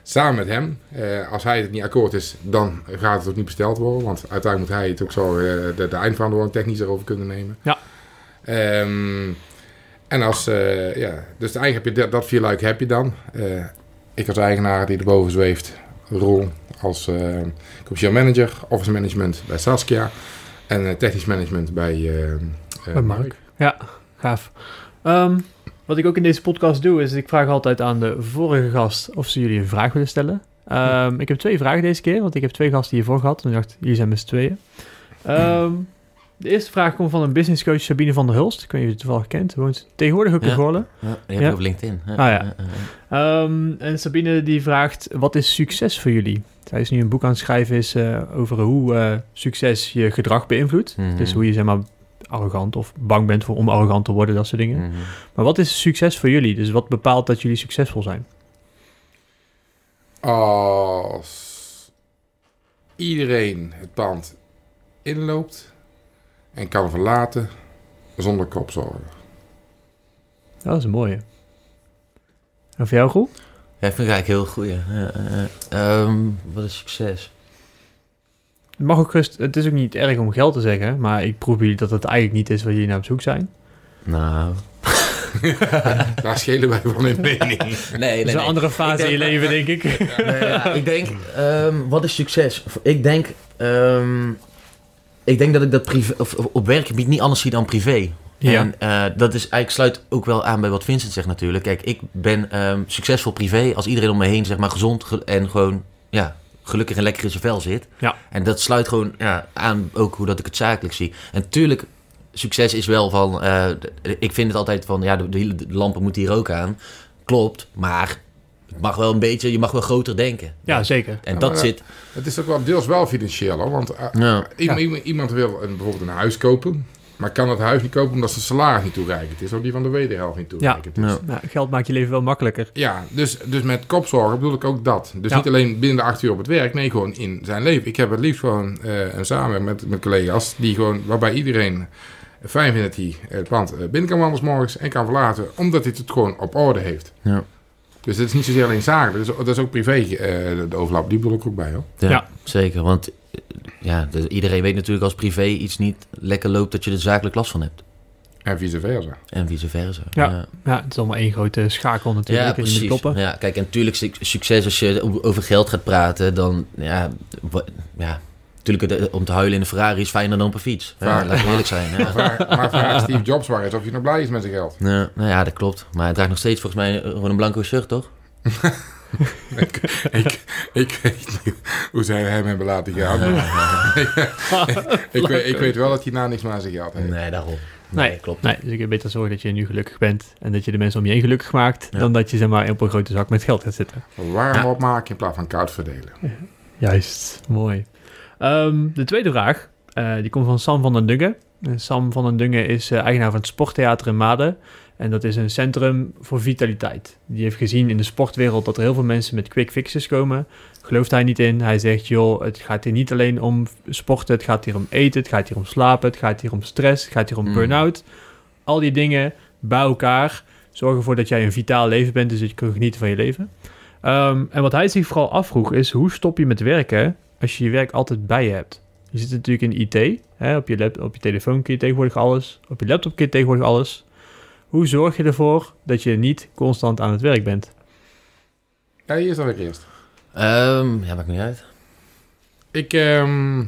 Samen met hem. Eh, als hij het niet akkoord is, dan gaat het ook niet besteld worden. Want uiteindelijk moet hij het ook zo eh, de, de eindverantwoording technisch erover kunnen nemen. Ja. Ehm, en als, eh, ja, dus eigenlijk heb je dat, dat vier luik heb je dan. Ik als eigenaar die erboven zweeft, rol als commercieel manager, office management bij Saskia en technisch management bij, Bij Mark. Ja, gaaf. Ehm, wat ik ook in deze podcast doe, is ik vraag altijd aan de vorige gast of ze jullie een vraag willen stellen. Ehm, Ik heb twee vragen deze keer, want ik heb twee gasten hiervoor gehad. En ik dacht, jullie zijn met z'n tweeën. Ehm, de eerste vraag komt van een business coach Sabine van der Hulst. Ik weet niet of je het toevallig kent. Ze woont tegenwoordig ook in Ja. Ja, die heb Ja. op LinkedIn. Ja, Ah, ja. Ehm, en Sabine die vraagt, wat is succes voor jullie? Zij is nu een boek aan het schrijven is, eh, over hoe eh, succes je gedrag beïnvloedt. Mhm. Dus hoe je zeg maar arrogant of bang bent voor om arrogant te worden, dat soort dingen. Mhm. Maar wat is succes voor jullie? Dus wat bepaalt dat jullie succesvol zijn? Als iedereen het pand inloopt en kan verlaten zonder kopzorgen. Dat is een mooie. En voor jou, Groe? Ja, vind ik eigenlijk heel goed. Ja. Ehm, wat is succes? Het mag ook rust. Het is ook niet erg om geld te zeggen, maar ik proef jullie dat het eigenlijk niet is waar jullie naar op zoek zijn. Nou, Daar schelen wij van in mening. nee, Dat is een andere fase in je leven, denk ik. Nee, ja, ik denk, ehm, wat is succes? Ik denk, ehm, ik denk dat ik dat privé, of, of op werkgebied niet anders zie dan privé. Ja. En eh, dat is eigenlijk sluit ook wel aan bij wat Vincent zegt natuurlijk. Kijk, ik ben ehm, succesvol privé als iedereen om me heen zeg maar gezond ge- en gewoon ja, gelukkig en lekker in zijn vel zit. Ja. En dat sluit gewoon ja, aan ook hoe dat ik het zakelijk zie. En tuurlijk, succes is wel van, eh, ik vind het altijd van, ja, de, de lampen moeten hier ook aan. Klopt, maar het mag wel een beetje, je mag wel groter denken. Ja, zeker. En Ja, dat maar, zit. Het is ook wel deels wel financieel hoor. Want eh, Ja. iemand, iemand- iemand wil een, bijvoorbeeld een huis kopen. Maar kan het huis niet kopen omdat zijn salaris niet toereikend is. Of die van de wederhelft niet toereikend is. Ja. Nou, geld maakt je leven wel makkelijker. Ja, dus, dus met kopzorgen bedoel ik ook dat. Dus Ja. niet alleen binnen de acht uur op het werk, nee, gewoon in zijn leven. Ik heb het liefst gewoon eh, een samen met, met collega's, die gewoon, waarbij iedereen fijn vindt dat hij het pand eh, binnen kan wandelen 's morgens en kan verlaten, omdat hij het gewoon op orde heeft. Ja. Dus het is niet zozeer alleen zakelijk, dat is, dat is ook privé, eh, de, overlap, die bedoel ik ook bij hoor. Ja, Ja. zeker. Want ja, de- iedereen weet natuurlijk als privé iets niet lekker loopt dat je er zakelijk last van hebt. En vice versa. En vice versa. Ja. ja. Ja, het is allemaal één grote schakel natuurlijk. Ja, precies. kloppen. Ja, kijk, en natuurlijk su- succes als je over geld gaat praten, dan ja, ja natuurlijk het- om te huilen in een Ferrari is fijner dan op een fiets. Ja, Vaak. laten we eerlijk zijn. Ja. Maar vraag Steve Jobs waar is of hij nog blij is met zijn geld. Ja, nou ja, dat klopt. Maar hij draagt nog steeds volgens mij gewoon een blanco shirt, toch? ik, ik weet niet hoe zij hem hebben laten gaan. ik, weet, ik weet wel dat hij na niks meer aan geld heeft. Nee, daarom. Nee, klopt. Nee, dus ik heb beter zorgen dat je nu gelukkig bent en dat je de mensen om je heen gelukkig maakt, Ja. dan dat je zeg maar op een grote zak met geld gaat zitten. Warm Ja. opmaken in plaats van koud verdelen. Juist, mooi. Ehm, de tweede vraag, eh, die komt van Sam van den Dugge. En Sam van den Dungen is eh, eigenaar van het Sporttheater in Maden. En dat is een centrum voor vitaliteit. Die heeft gezien in de sportwereld dat er heel veel mensen met quick fixes komen. Gelooft hij niet in. Hij zegt, joh, het gaat hier niet alleen om sporten. Het gaat hier om eten. Het gaat hier om slapen. Het gaat hier om stress. Het gaat hier om Mm. burn-out. Al die dingen bij elkaar zorgen ervoor dat jij een vitaal leven bent. Dus dat je kunt genieten van je leven. Ehm, en wat hij zich vooral afvroeg is, hoe stop je met werken als je je werk altijd bij je hebt? Je zit natuurlijk in IT. Hè? Op, je lap, op je telefoon kun je tegenwoordig alles. Op je laptop kun je tegenwoordig alles. Hoe zorg je ervoor dat je niet constant aan het werk bent? Ja, hier is dan weer eerst. Ehm, ja, maakt niet uit. Ik, ehm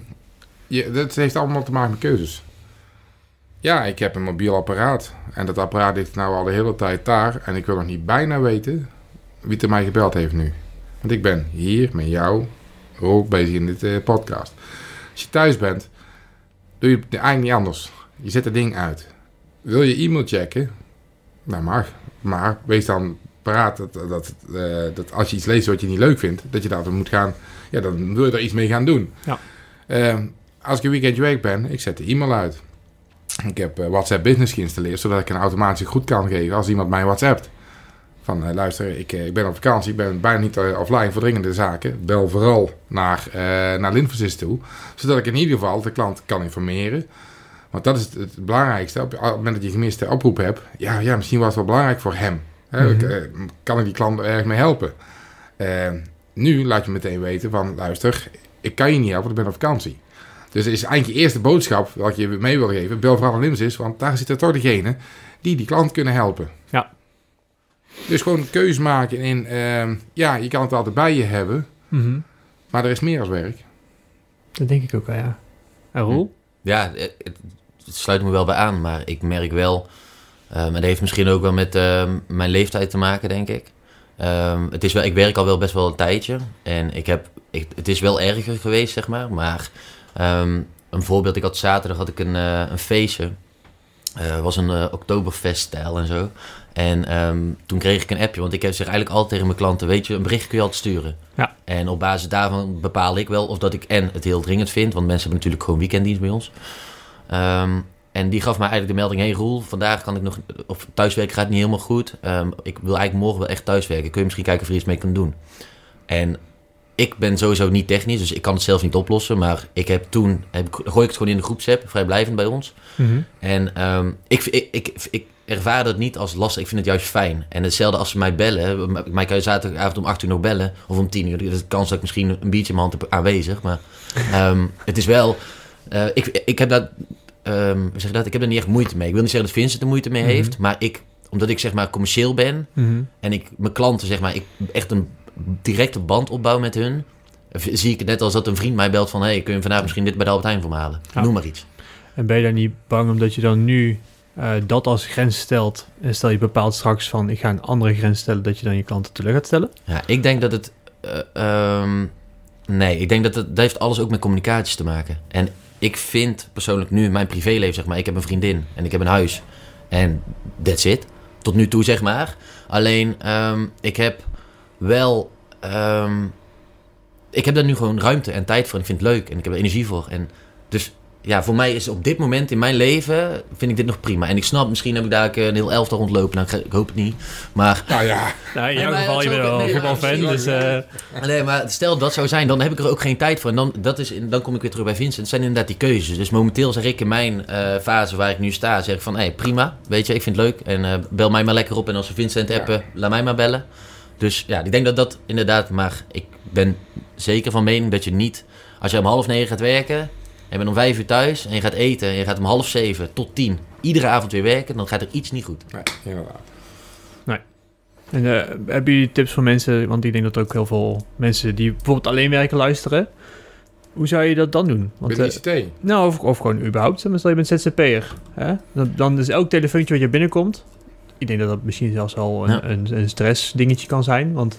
je, dat heeft allemaal te maken met keuzes. Ja, ik heb een mobiel apparaat. En dat apparaat ligt nou al de hele tijd daar. En ik wil nog niet bijna weten wie er mij gebeld heeft nu. Want ik ben hier met jou ook bezig in dit eh, podcast. Als je thuis bent, doe je het eigenlijk niet anders. Je zet het ding uit. Wil je e-mail checken? Nou mag. Maar wees dan paraat dat, dat, eh, dat als je iets leest wat je niet leuk vindt, dat je daar moet gaan. Ja, dan wil je er iets mee gaan doen. Ja. Eh, als ik een weekendje weg ben, ik zet de e-mail uit. Ik heb eh, WhatsApp Business geïnstalleerd, zodat ik een automatische goed kan geven als iemand mij WhatsAppt. Van luister, ik, ik ben op vakantie, ik ben bijna niet offline voor dringende zaken. Bel vooral naar, naar Linfosys toe, zodat ik in ieder geval de klant kan informeren. Want dat is het, het belangrijkste. Op, op het moment dat je gemiste oproep hebt, ja, ja, misschien was het wel belangrijk voor hem. Hè, Mhm. ik, eh, kan ik die klant er erg mee helpen? Eh, nu laat je meteen weten van, luister, ik kan je niet helpen, want ik ben op vakantie. Dus is eigenlijk je eerste boodschap wat je mee wil geven. Bel vooral naar Limsis, want daar zitten toch degene die die klant kunnen helpen. Ja. Dus gewoon een keuze maken in, ehm, ja, je kan het altijd bij je hebben, Mhm. maar er is meer als werk. Dat denk ik ook wel, ja. En Roel? Ja, het, het- sluit me wel bij aan, maar ik merk wel... ehm, en dat heeft misschien ook wel met ehm, mijn leeftijd te maken, denk ik. Ehm, het is wel, ik werk al wel best wel een tijdje. En ik heb, ik, het is wel erger geweest, zeg maar. Maar een voorbeeld, ik had zaterdag had ik een, eh, een feestje. Eh, Het was een eh, Oktoberfest-stijl en zo. En toen kreeg ik een appje, want ik heb zeg eigenlijk altijd tegen mijn klanten... weet je, een bericht kun je altijd sturen. Ja. En op basis daarvan bepaal ik wel of dat ik en het heel dringend vind... want mensen hebben natuurlijk gewoon weekenddienst bij ons. Ehm, en die gaf mij eigenlijk de melding... hey Roel, vandaag kan ik nog... of thuiswerken gaat niet helemaal goed. Ehm, ik wil eigenlijk morgen wel echt thuiswerken. Kun je misschien kijken of je er iets mee kunt doen? En ik ben sowieso niet technisch, dus ik kan het zelf niet oplossen. Maar ik heb toen... Heb, ik- gooi ik het gewoon in de groepsapp, vrijblijvend bij ons... Mhm. en ehm, ik, ik, ik, ik ervaar dat niet als lastig. Ik vind het juist fijn. En hetzelfde als ze mij bellen. Mij kan je zaterdagavond om 8 uur nog bellen. Of om 10 uur. Dus de kans dat ik misschien een biertje in mijn hand heb aanwezig. Maar het is wel... eh, ik, ik heb dat... ehm, zeg dat? Ik heb er niet echt moeite mee. Ik wil niet zeggen dat Vincent er moeite mee Mhm. heeft. Maar ik... Omdat ik zeg maar commercieel ben. Mhm. En ik mijn klanten zeg maar... Ik echt een directe band opbouw met hun. Zie ik het net als dat een vriend mij belt van... Hey, kun je vandaag misschien dit bij de Albert Heijn voor me halen? Ja. Noem maar iets. En ben je daar niet bang omdat je dan nu eh, dat als grens stelt? En stel je bepaalt straks van ik ga een andere grens stellen, dat je dan je klanten teleur gaat stellen? Ja, ik denk dat het. eh, ehm, nee, ik denk dat het. Dat heeft alles ook met communicaties te maken. En ik vind persoonlijk nu mijn privéleven, zeg maar. Ik heb een vriendin en ik heb een huis. En that's it. Tot nu toe, zeg maar. Alleen, ehm, ik heb wel. ehm, ik heb daar nu gewoon ruimte en tijd voor. En ik vind het leuk en ik heb er energie voor. En dus ja, voor mij is op dit moment in mijn leven. vind ik dit nog prima. En ik snap, misschien heb ik daar een heel elftal rondlopen. Nou, ik- ik hoop het niet. Maar Nou ja, Nou, in Nee, jouw maar geval, je bent wel nee, voetbalfan, ja, dus... eh, Nee, maar stel dat zou zijn, dan heb ik er ook geen tijd voor. En dan, dat is, dan kom ik weer terug bij Vincent. Het zijn inderdaad die keuzes. Dus momenteel zeg ik in mijn eh, fase waar ik nu sta, zeg ik van... Hé, prima, weet je, ik vind het leuk. En eh, bel mij maar lekker op. En als we Vincent appen, laat mij maar bellen. Dus ja, ik denk dat dat inderdaad... Maar ik ben zeker van mening dat je niet... Als je om half negen gaat werken... En je bent om vijf uur thuis en je gaat eten en je gaat om half zeven tot tien iedere avond weer werken, dan gaat er iets niet goed. nee, inderdaad. En eh, hebben jullie tips voor mensen, want ik denk dat er ook heel veel mensen die bijvoorbeeld alleen werken luisteren. Hoe zou je dat dan doen? Want, Met eh, ICT. nou, of, of gewoon überhaupt, maar stel je bent ZZP'er. Hè? Dan, dan is elk telefoontje wat je binnenkomt, ik denk dat dat misschien zelfs al een, Ja. een, een stress dingetje kan zijn, want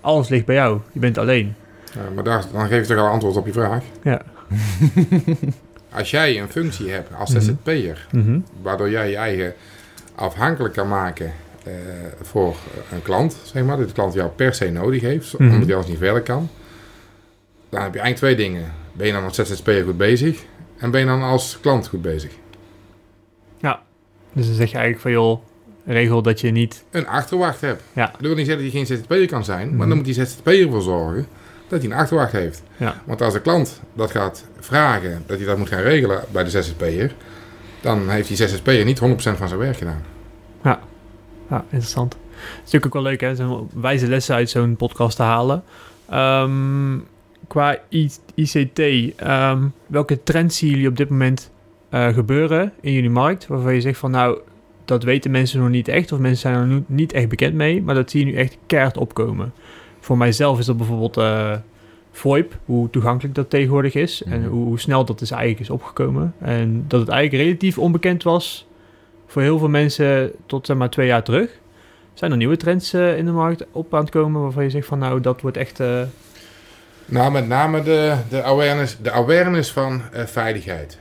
alles ligt bij jou. Je bent alleen. Ja, maar daar, dan geef je toch al antwoord op je vraag. Ja. Als jij een functie hebt als Mhm. ZZP'er, Mhm. waardoor jij je eigen afhankelijk kan maken eh, voor een klant, zeg maar, dat de klant jou per se nodig heeft, Mhm. omdat hij anders niet verder kan, dan heb je eigenlijk twee dingen. Ben je dan als ZZP'er goed bezig en ben je dan als klant goed bezig? Dus dan zeg je eigenlijk van, joh, regel dat je niet... Een achterwacht hebt. Ja. Dat wil niet zeggen dat hij geen ZZP'er kan zijn, Mhm. maar dan moet die ZZP'er ervoor zorgen dat hij een achterwacht heeft. Ja. Want als de klant dat gaat vragen, dat hij dat moet gaan regelen bij de ZZP'er, dan heeft die ZZP'er niet 100% van zijn werk gedaan. Ja, interessant. Het is natuurlijk ook wel leuk, hè? Zo'n wijze lessen uit zo'n podcast te halen. Ehm, qua I- ICT, ehm, welke trends zien jullie op dit moment eh, gebeuren in jullie markt? Waarvan je zegt van, nou, dat weten mensen nog niet echt. Of mensen zijn er nu niet echt bekend mee. Maar dat zie je nu echt keihard opkomen. Voor mijzelf is dat bijvoorbeeld eh VoIP. Hoe toegankelijk dat tegenwoordig is. En Mhm. hoe, hoe snel dat dus eigenlijk is opgekomen. En dat het eigenlijk relatief onbekend was voor heel veel mensen tot zeg maar twee jaar terug. Zijn er nieuwe trends eh, in de markt op aan het komen waarvan je zegt van nou dat wordt echt... eh, Nou, met name de, de, awareness, de awareness van veiligheid.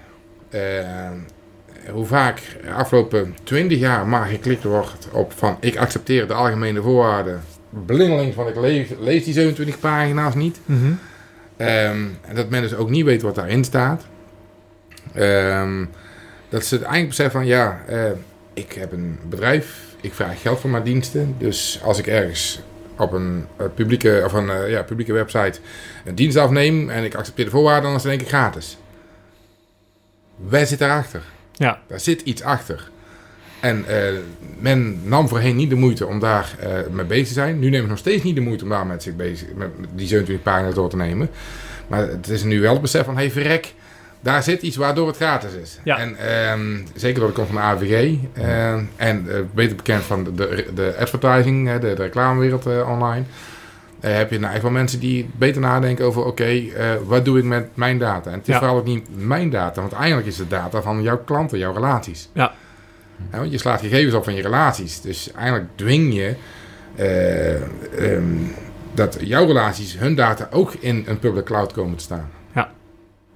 Hoe vaak de afgelopen 20 jaar maar geklikt wordt op van ik accepteer de algemene voorwaarden. Blindelings, want ik lees, lees die 27 pagina's niet. Ehm, en dat men dus ook niet weet wat daarin staat. Ehm, dat ze het eigenlijk beseffen van ja, eh, ik heb een bedrijf, ik vraag geld voor mijn diensten. Dus als ik ergens op een eh, publieke, of een, eh, ja, publieke website een dienst afneem en ik accepteer de voorwaarden, dan is het één keer gratis. Wij zitten daarachter. Ja. Daar zit iets achter. En eh, men nam voorheen niet de moeite om daar eh, mee bezig te zijn. Nu nemen we nog steeds niet de moeite om daar met zich bezig, met die 27 pagina's door te nemen. Maar het is nu wel het besef van, hey verrek, daar zit iets waardoor het gratis is. Ja. En ehm, zeker dat ik kom van de AVG ehm, en eh, beter bekend van de, de, de advertising, de, de reclamewereld eh, online. eh, heb je nou echt wel mensen die beter nadenken over, oké, eh, wat doe ik met mijn data? En het is Ja. vooral ook niet mijn data, want eigenlijk is het data van jouw klanten, jouw relaties. Ja. Hè, want je slaat gegevens op van je relaties. Dus eigenlijk dwing je eh, ehm, dat jouw relaties, hun data ook in een public cloud komen te staan.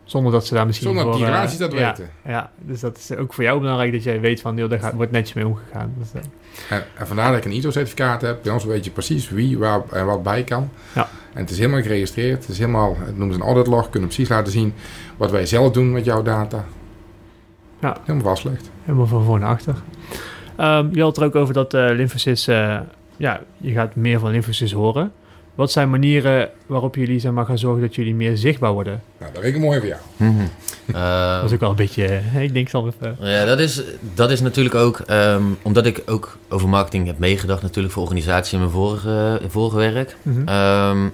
zonder dat ze daar misschien Zonder dat die eh, relaties dat ja, weten. Ja, dus dat is ook voor jou belangrijk dat jij weet van joh, daar gaat, wordt netjes mee omgegaan. Dus, eh, En, en vandaar dat ik een ISO-certificaat heb. Bij ons weet je precies wie, waar en wat bij kan. Ja. En het is helemaal geregistreerd. Het is helemaal, het noemen ze een audit log. Kunnen precies laten zien wat wij zelf doen met jouw data. Ja. Helemaal vastgelegd. helemaal van voor naar achter. Ehm, je had het er ook over dat eh eh, ja, je gaat meer van Lymphosys horen. Wat zijn manieren waarop jullie zeg maar, gaan zorgen dat jullie meer zichtbaar worden? Nou, dat weet ik mooi voor jou. Mhm. Eh, Dat is ook wel een beetje, eh, ik denk zal even... Ja, dat is, dat is natuurlijk ook, ehm, omdat ik ook over marketing heb meegedacht natuurlijk voor organisatie in mijn vorige, vorige werk. Mhm. Ehm,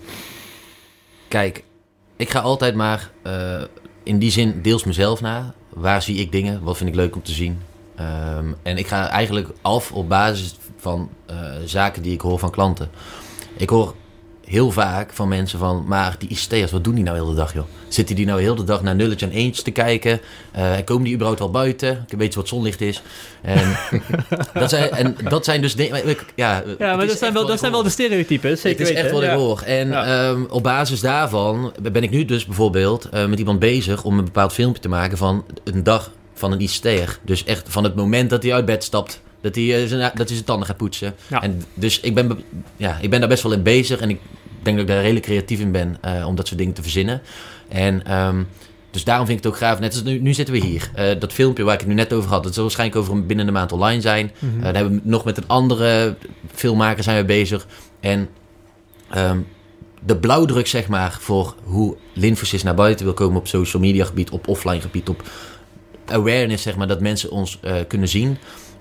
kijk, ik ga altijd maar eh, in die zin deels mezelf na. Waar zie ik dingen? Wat vind ik leuk om te zien? Ehm, en ik ga eigenlijk af op basis van eh, zaken die ik hoor van klanten. Ik hoor heel vaak van mensen van, maar die ICT'ers, wat doen die nou heel de dag, joh? Zitten die nou heel de dag naar nulletje en eentjes te kijken? Eh, komen die überhaupt al buiten? Ik weet wat zonlicht is. En, dat, zijn, en dat zijn dus dingen... Ja, ja, maar dat zijn, wel, dat zijn wel de stereotypes, zeker het is weten. echt wat ja. ik hoor. En Ja. ehm, op basis daarvan ben ik nu dus bijvoorbeeld eh, met iemand bezig om een bepaald filmpje te maken van een dag van een ICT'er. Dus echt van het moment dat hij uit bed stapt, dat hij, eh, zijn, dat hij zijn tanden gaat poetsen. Ja. En dus ik ben, be- ja, ik ben daar best wel in bezig en ik denk dat ik daar redelijk creatief in ben eh, om dat soort dingen te verzinnen. En ehm, dus daarom vind ik het ook gaaf. Net als nu, nu zitten we hier. Eh, dat filmpje waar ik het nu net over had, dat zal waarschijnlijk over een, binnen een maand online zijn. Eh, daar hebben we nog met een andere filmmaker zijn we bezig. En ehm, de blauwdruk, zeg maar, voor hoe Linfosys naar buiten wil komen op social media gebied, op offline gebied, op awareness, zeg maar, dat mensen ons kunnen zien,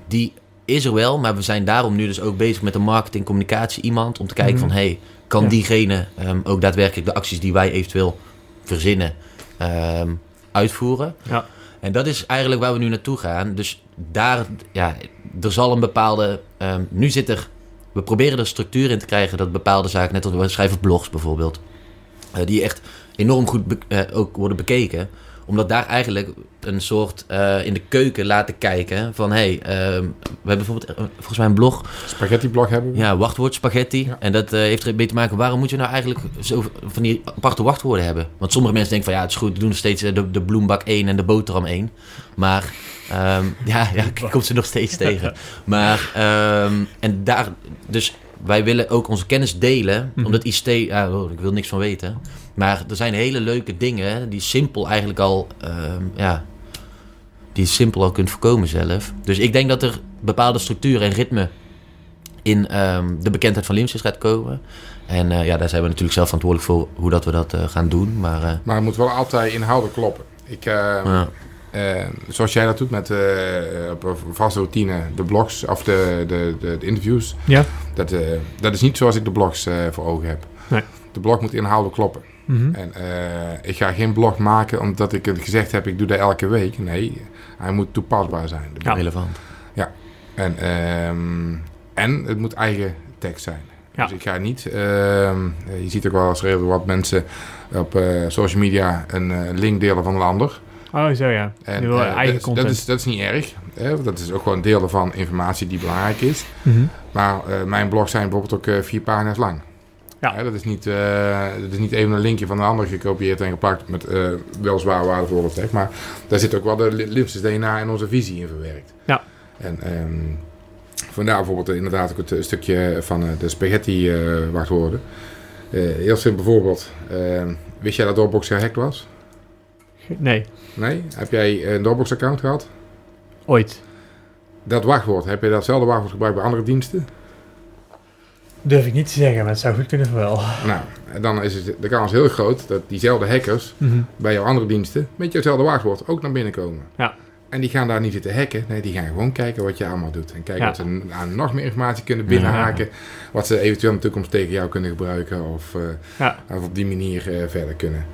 die is er wel. Maar we zijn daarom nu dus ook bezig met een marketing communicatie iemand om te kijken Mhm. van, hey, kan Ja. diegene ehm, ook daadwerkelijk de acties die wij eventueel verzinnen ehm, uitvoeren? Ja. En dat is eigenlijk waar we nu naartoe gaan. Dus daar, ja, er zal een bepaalde. ehm, nu zit er. We proberen er structuur in te krijgen dat bepaalde zaken, net als we schrijven blogs bijvoorbeeld, eh, die echt enorm goed eh, ook worden bekeken omdat daar eigenlijk een soort eh, in de keuken laten kijken van hé, hey, ehm, we hebben bijvoorbeeld eh, volgens mij een blog Spaghetti blog hebben we. ja, wachtwoord spaghetti. Ja. En dat eh, heeft er mee te maken, waarom moet je nou eigenlijk zo van die aparte wachtwoorden hebben? Want sommige mensen denken van ja, het is goed, we doen nog steeds eh, de, de bloembak 1 en de boterham 1. Maar ehm, ja, ja, ik kom ze nog steeds tegen. Maar, ehm, en daar, dus wij willen ook onze kennis delen, Mhm. omdat ICT, ja, oh, ik wil niks van weten. Maar er zijn hele leuke dingen die simpel eigenlijk al, ehm, ja, die je simpel al kunt voorkomen zelf. Dus ik denk dat er bepaalde structuur en ritme in ehm, de bekendheid van lymfjes gaat komen. En eh, ja, daar zijn we natuurlijk zelf verantwoordelijk voor hoe dat we dat eh, gaan doen. Maar eh, Maar het moet wel altijd inhoudelijk kloppen. Ik, eh, ja. Eh, zoals jij dat doet met eh, op een vaste routine, de blogs of de, de, de, de interviews. Ja. Dat, eh, dat is niet zoals ik de blogs eh, voor ogen heb. Nee. De blog moet inhoudelijk kloppen. Mhm. En eh, ik ga geen blog maken omdat ik het gezegd heb, ik doe dat elke week. Nee, hij moet toepasbaar zijn. de blog. relevant. En, ehm, en het moet eigen tekst zijn. Ja. Dus ik ga niet... ehm, je ziet ook wel eens redelijk wat mensen op eh, social media een eh, link delen van een ander. Oh, zo ja. En, Je wil eh, eigen dat, content. Dat is, dat is niet erg. Hè? Dat is ook gewoon delen van informatie die belangrijk is. Mhm. Maar eh, mijn blogs zijn bijvoorbeeld ook eh, vier pagina's lang. Ja. Hè, dat, is niet, dat is niet even een linkje van de ander gekopieerd en geplakt met wel zwaar waardevolle tekst. Maar daar zit ook wel de li- Lipsis DNA en onze visie in verwerkt. Ja. En ehm, vandaar bijvoorbeeld inderdaad ook het stukje van de spaghetti wachtwoorden. Heel simpel voorbeeld. Ehm, wist jij dat Dropbox gehackt was? Nee, Nee? Heb jij een Dropbox account gehad? ooit. Dat wachtwoord, heb je datzelfde wachtwoord gebruikt bij andere diensten? Durf ik niet te zeggen, maar het zou goed kunnen voor wel. Nou, dan is het, de kans heel groot dat diezelfde hackers Mhm. bij jouw andere diensten met jouwzelfde wachtwoord ook naar binnen komen. Ja. En die gaan daar niet zitten hacken. Nee, die gaan gewoon kijken wat je allemaal doet. En kijken Ja. wat ze aan nog meer informatie kunnen binnenhaken. Wat ze eventueel in de toekomst tegen jou kunnen gebruiken. Of, eh, Ja. of op die manier eh, verder kunnen.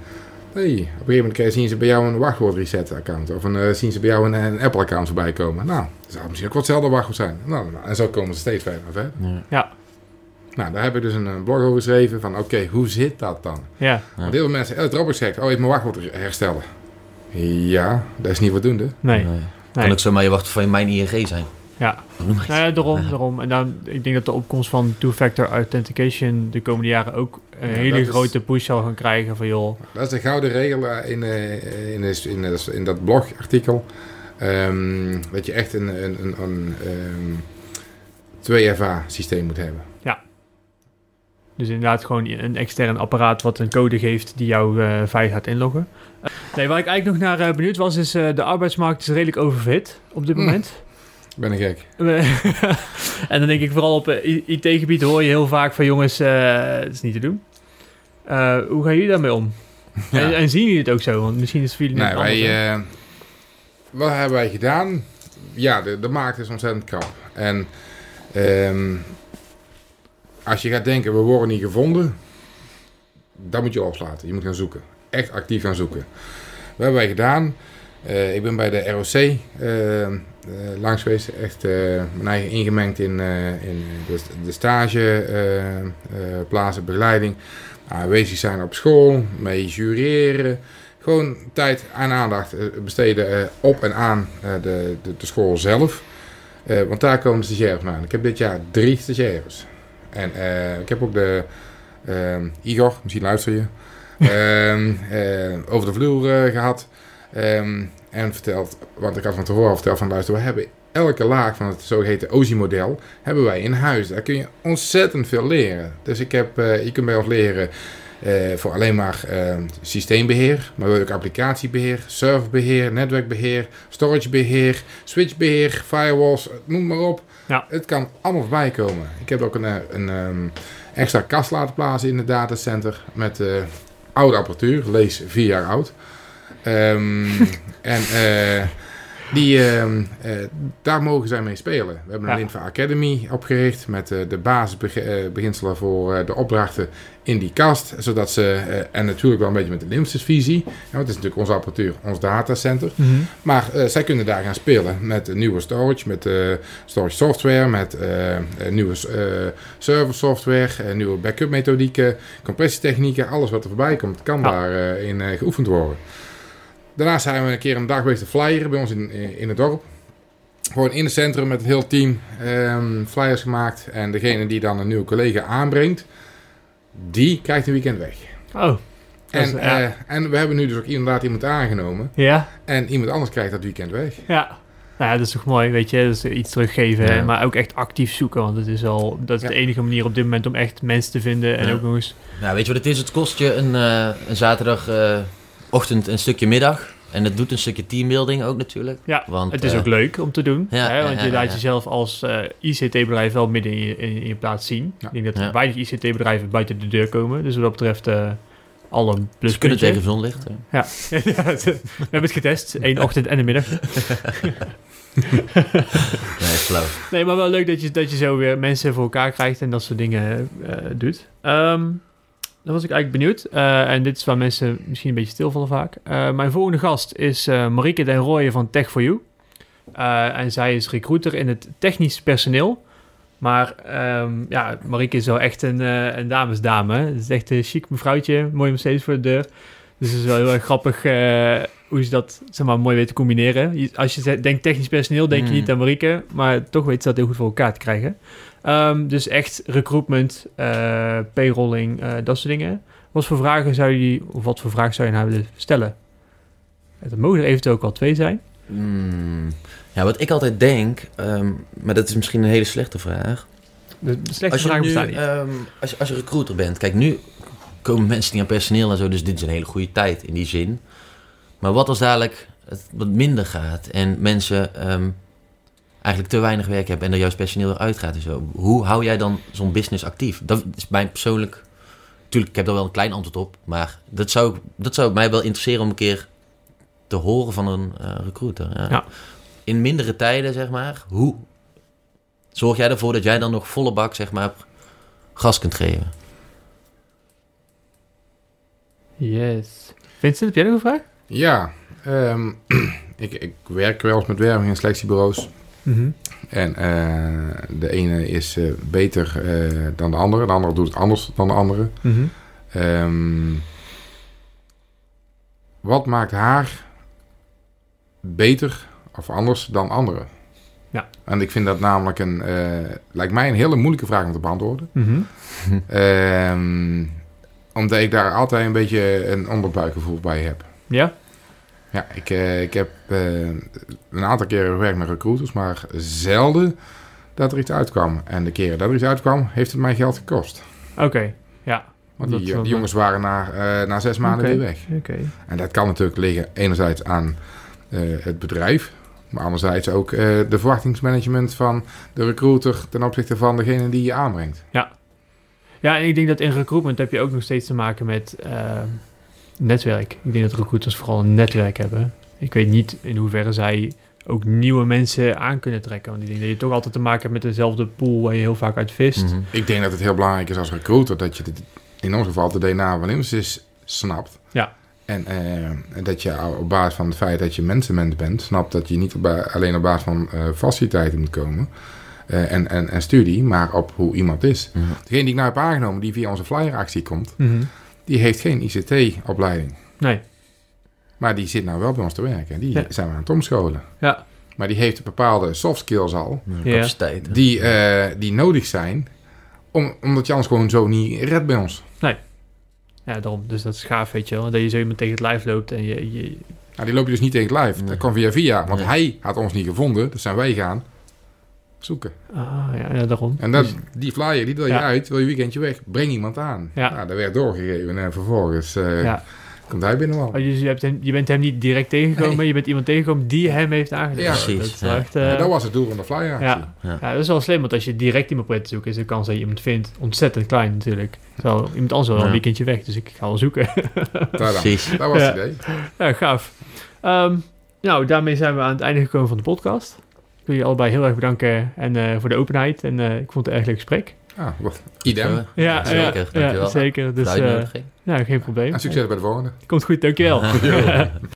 Hey, op een gegeven moment krijg- zien ze bij jou een wachtwoord reset account. Of een, eh, zien ze bij jou een, een Apple account voorbij komen. Nou, dat zou misschien ook wel hetzelfde wachtwoord zijn. Nou, nou, en zo komen ze steeds verder en verder. Ja. Ja, Nou, daar heb ik dus een, eh, blog over geschreven van oké, hoe zit dat dan? ja. Ja. Want heel veel mensen, oh, Dropbox hackt. Oh, even mijn wachtwoord herstellen. Ja, dat is niet voldoende. Nee. Nee. nee. Kan ook zomaar je wacht van mijn ING zijn. Ja. Iets. Nou ja, daarom, Ja. daarom. En dan, ik denk dat de opkomst van two-factor authentication de komende jaren ook een Ja, hele is- grote push zal gaan krijgen van joh. Dat is de gouden regel eh, in, eh, in, in, in dat blogartikel. Ehm, dat je echt een, een, een, een ehm, 2FA systeem moet hebben. Dus inderdaad gewoon een extern apparaat wat een code geeft die jou eh veilig gaat inloggen. Nee, waar ik eigenlijk nog naar benieuwd was, is de arbeidsmarkt is redelijk overfit op dit Hmm. moment. Ik ben een gek. en dan denk ik vooral op eh, IT-gebied hoor je heel vaak van jongens, eh het is niet te doen. Eh, hoe gaan jullie daarmee om? En, en zien jullie het ook zo? Want misschien is het voor jullie Nee, anders, hè? wij, wat hebben wij gedaan? Ja, de, de markt is ontzettend krap. En ehm, als je gaat denken, we worden niet gevonden, dan moet je opslaten. Je moet gaan zoeken. Echt actief gaan zoeken. Wat hebben wij gedaan? Eh, ik ben bij de ROC eh, eh, langs geweest. Echt mijn eigen ingemengd in, in de, de stage, eh, eh, plaatsen, begeleiding. Aanwezig zijn op school, mee jureren. Gewoon tijd en aandacht besteden op en aan de, de, de school zelf. Want daar komen stagiaires aan. Ik heb dit jaar drie stagiaires. En ik heb ook de Igor, misschien luister je, ehm, eh, over de vloer eh, gehad. Ehm, en verteld, want ik had van tevoren al verteld van luister, we hebben elke laag van het zogeheten OSI-model hebben wij in huis. Daar kun je ontzettend veel leren. Dus ik heb, eh, je kunt bij ons leren eh, voor alleen maar eh, systeembeheer, maar ook applicatiebeheer, serverbeheer, netwerkbeheer, storagebeheer, switchbeheer, firewalls, noem maar op. Ja. Het kan allemaal voorbij komen. Ik heb ook een, eh, een ehm, extra kast laten plaatsen in het datacenter met oude apparatuur, lees vier jaar oud. Ehm, en eh, die, ehm, eh, daar mogen zij mee spelen. We hebben een Ja. Linfa Academy opgericht met eh, de basisbeginselen voor de opdrachten in die kast. Zodat ze, en natuurlijk wel een beetje met de Limsys visie, ja, want het is natuurlijk onze apparatuur, ons datacenter. Mhm. Maar zij kunnen daar gaan spelen met nieuwe storage, met storage software, met nieuwe server software, nieuwe backup methodieken, compressietechnieken, alles wat er voorbij komt, kan Ja. daarin in geoefend worden. Daarnaast zijn we een keer een dag geweest te flyeren bij ons in, in, het dorp. Gewoon in het centrum met het hele team ehm, flyers gemaakt. En degene die dan een nieuwe collega aanbrengt, die krijgt een weekend weg. Oh, En, ja. eh, en we hebben nu dus ook inderdaad iemand aangenomen. ja, En iemand anders krijgt dat weekend weg. ja. Nou ja, dat is toch mooi, weet je, dat is iets teruggeven, Ja. maar ook echt actief zoeken, want het is al, dat is Ja. de enige manier op dit moment om echt mensen te vinden en Ja. ook nog eens, Nou, weet je wat het is? Het kost je een, eh, een zaterdagochtend een stukje middag. En het doet een stukje teambuilding ook natuurlijk. Ja, Want, het is eh, ook leuk om te doen. ja, hè, ja, want je laat ja. jezelf als eh, ICT-bedrijf wel midden in je, in, in je plaats zien. Ja. Ik denk dat er Ja. weinig ICT-bedrijven buiten de deur komen. Dus wat dat betreft eh al een Ze kunnen tegen zonlicht. Ja, we hebben het getest. Eén ochtend en een middag. Nee, flauw. Nee, maar wel leuk dat je, dat je zo weer mensen voor elkaar krijgt en dat soort dingen eh, doet. Ehm dan was ik eigenlijk benieuwd. Eh, en dit is waar mensen misschien een beetje stilvallen vaak. Eh, mijn volgende gast is eh Marieke den Rooyen van tech for you Eh, en zij is recruiter in het technisch personeel. Maar ehm, ja, Marieke is wel echt een, een damesdame. Het is echt een chic mevrouwtje. Mooi Mercedes voor de deur. Dus het is wel heel erg grappig hoe ze dat zeg maar, mooi weet te combineren. Als je denkt technisch personeel, denk je Mm. niet aan Marieke. Maar toch weet ze dat heel goed voor elkaar te krijgen. Ehm, dus echt recruitment, eh, payrolling, eh, dat soort dingen. Wat voor vragen zou je, of wat voor vragen zou je nou willen stellen? Het mogen er eventueel ook al twee zijn. Hmm. Ja, wat ik altijd denk, ehm, maar dat is misschien een hele slechte vraag. De de slechte Als je, vragen nu, bestaan niet. ehm, als, je, als je recruiter bent, kijk, nu komen mensen niet aan personeel en zo, dus dit is een hele goede tijd in die zin. Maar wat als dadelijk het wat minder gaat en mensen eigenlijk te weinig werk hebben en er juist personeel eruit gaat en zo. Hoe hou jij dan zo'n business actief? Dat is mijn persoonlijk... Tuurlijk, ik heb daar wel een klein antwoord op, maar dat zou, dat zou mij wel interesseren om een keer te horen van een eh, recruiter. Ja. Ja. In mindere tijden, zeg maar, hoe zorg jij ervoor dat jij dan nog volle bak, zeg maar, gas kunt geven? Yes. Vincent, heb jij nog een vraag? Ja, ehm, ik, ik werk wel eens met werving en selectiebureaus. Mhm. En eh, de ene is eh, beter eh, dan de andere. De andere doet het anders dan de andere. Mhm. Ehm, wat maakt haar beter of anders dan anderen? Ja. En ik vind dat namelijk een, lijkt mij een hele moeilijke vraag om te beantwoorden. Mhm. Ehm, omdat ik daar altijd een beetje een onderbuikgevoel bij heb. Ja? Ja, ik, eh, ik heb eh, een aantal keren gewerkt met recruiters, maar zelden dat er iets uitkwam. En de keren dat er iets uitkwam, heeft het mij geld gekost. Oké. Ja. Want die, jongens waren na, eh, na zes maanden weer weg. Oké. En dat kan natuurlijk liggen enerzijds aan het bedrijf, maar anderzijds ook de verwachtingsmanagement van de recruiter ten opzichte van degene die je aanbrengt. Ja, en ik denk dat in recruitment heb je ook nog steeds te maken met netwerk. Ik denk dat recruiters vooral een netwerk hebben. Ik weet niet in hoeverre zij ook nieuwe mensen aan kunnen trekken. Want ik denk dat je toch altijd te maken hebt met dezelfde pool waar je heel vaak uit vist. Mhm. Ik denk dat het heel belangrijk is als recruiter dat je dit, in ons geval de DNA van Infosys snapt. Ja. En eh, dat je op basis van het feit dat je mensenmens bent, snapt dat je niet op alleen op basis van eh, faciliteiten moet komen eh, en, en, en studie, maar op hoe iemand is. Mhm. Degene die ik nou heb aangenomen, die via onze flyeractie komt, Mhm. Die heeft geen ICT-opleiding. Nee. Maar die zit nou wel bij ons te werken. Die Ja. zijn we aan het omscholen. Ja. Maar die heeft bepaalde soft skills al, Ja, die, eh, die nodig zijn, om, omdat je anders gewoon zo niet redt bij ons. Ja, daarom. Dus dat is gaaf, weet je wel. Dat je zo iemand tegen het lijf loopt en je... je Nou, die loop je dus niet tegen het lijf. Nee. Dat kwam via via, want Nee. hij had ons niet gevonden. Dus zijn wij gaan zoeken. ah, ja, ja, daarom. En dat, Dus- die flyer, die wil je Ja. uit, wil je weekendje weg, breng iemand aan. Ja. Nou, dat werd doorgegeven en vervolgens eh, ja. komt hij binnen wel. Oh, dus je, hebt hem, je bent hem niet direct tegengekomen, Nee. je bent iemand tegengekomen die hem heeft aangenomen. Ja. Precies, Dat echt, eh, Ja, dat was het doel van de flyer. ja. Ja. Ja, dat is wel slim, want als je direct iemand probeert te zoeken, is de kans dat je iemand vindt ontzettend klein natuurlijk. Terwijl iemand anders wel Ja. een weekendje weg, dus ik ga wel zoeken. Precies. Dat was Ja. het idee. ja, gaaf. Ehm, nou, daarmee zijn we aan het einde gekomen van de podcast. Wil je allebei heel erg bedanken en, eh, voor de openheid en eh, ik vond het een erg leuk gesprek. Ah, wat. Idem. Ja, Ja, zeker. ja, Dankjewel. ja, zeker. Dus eh, geen probleem. En succes bij de volgende. Komt goed, dankjewel.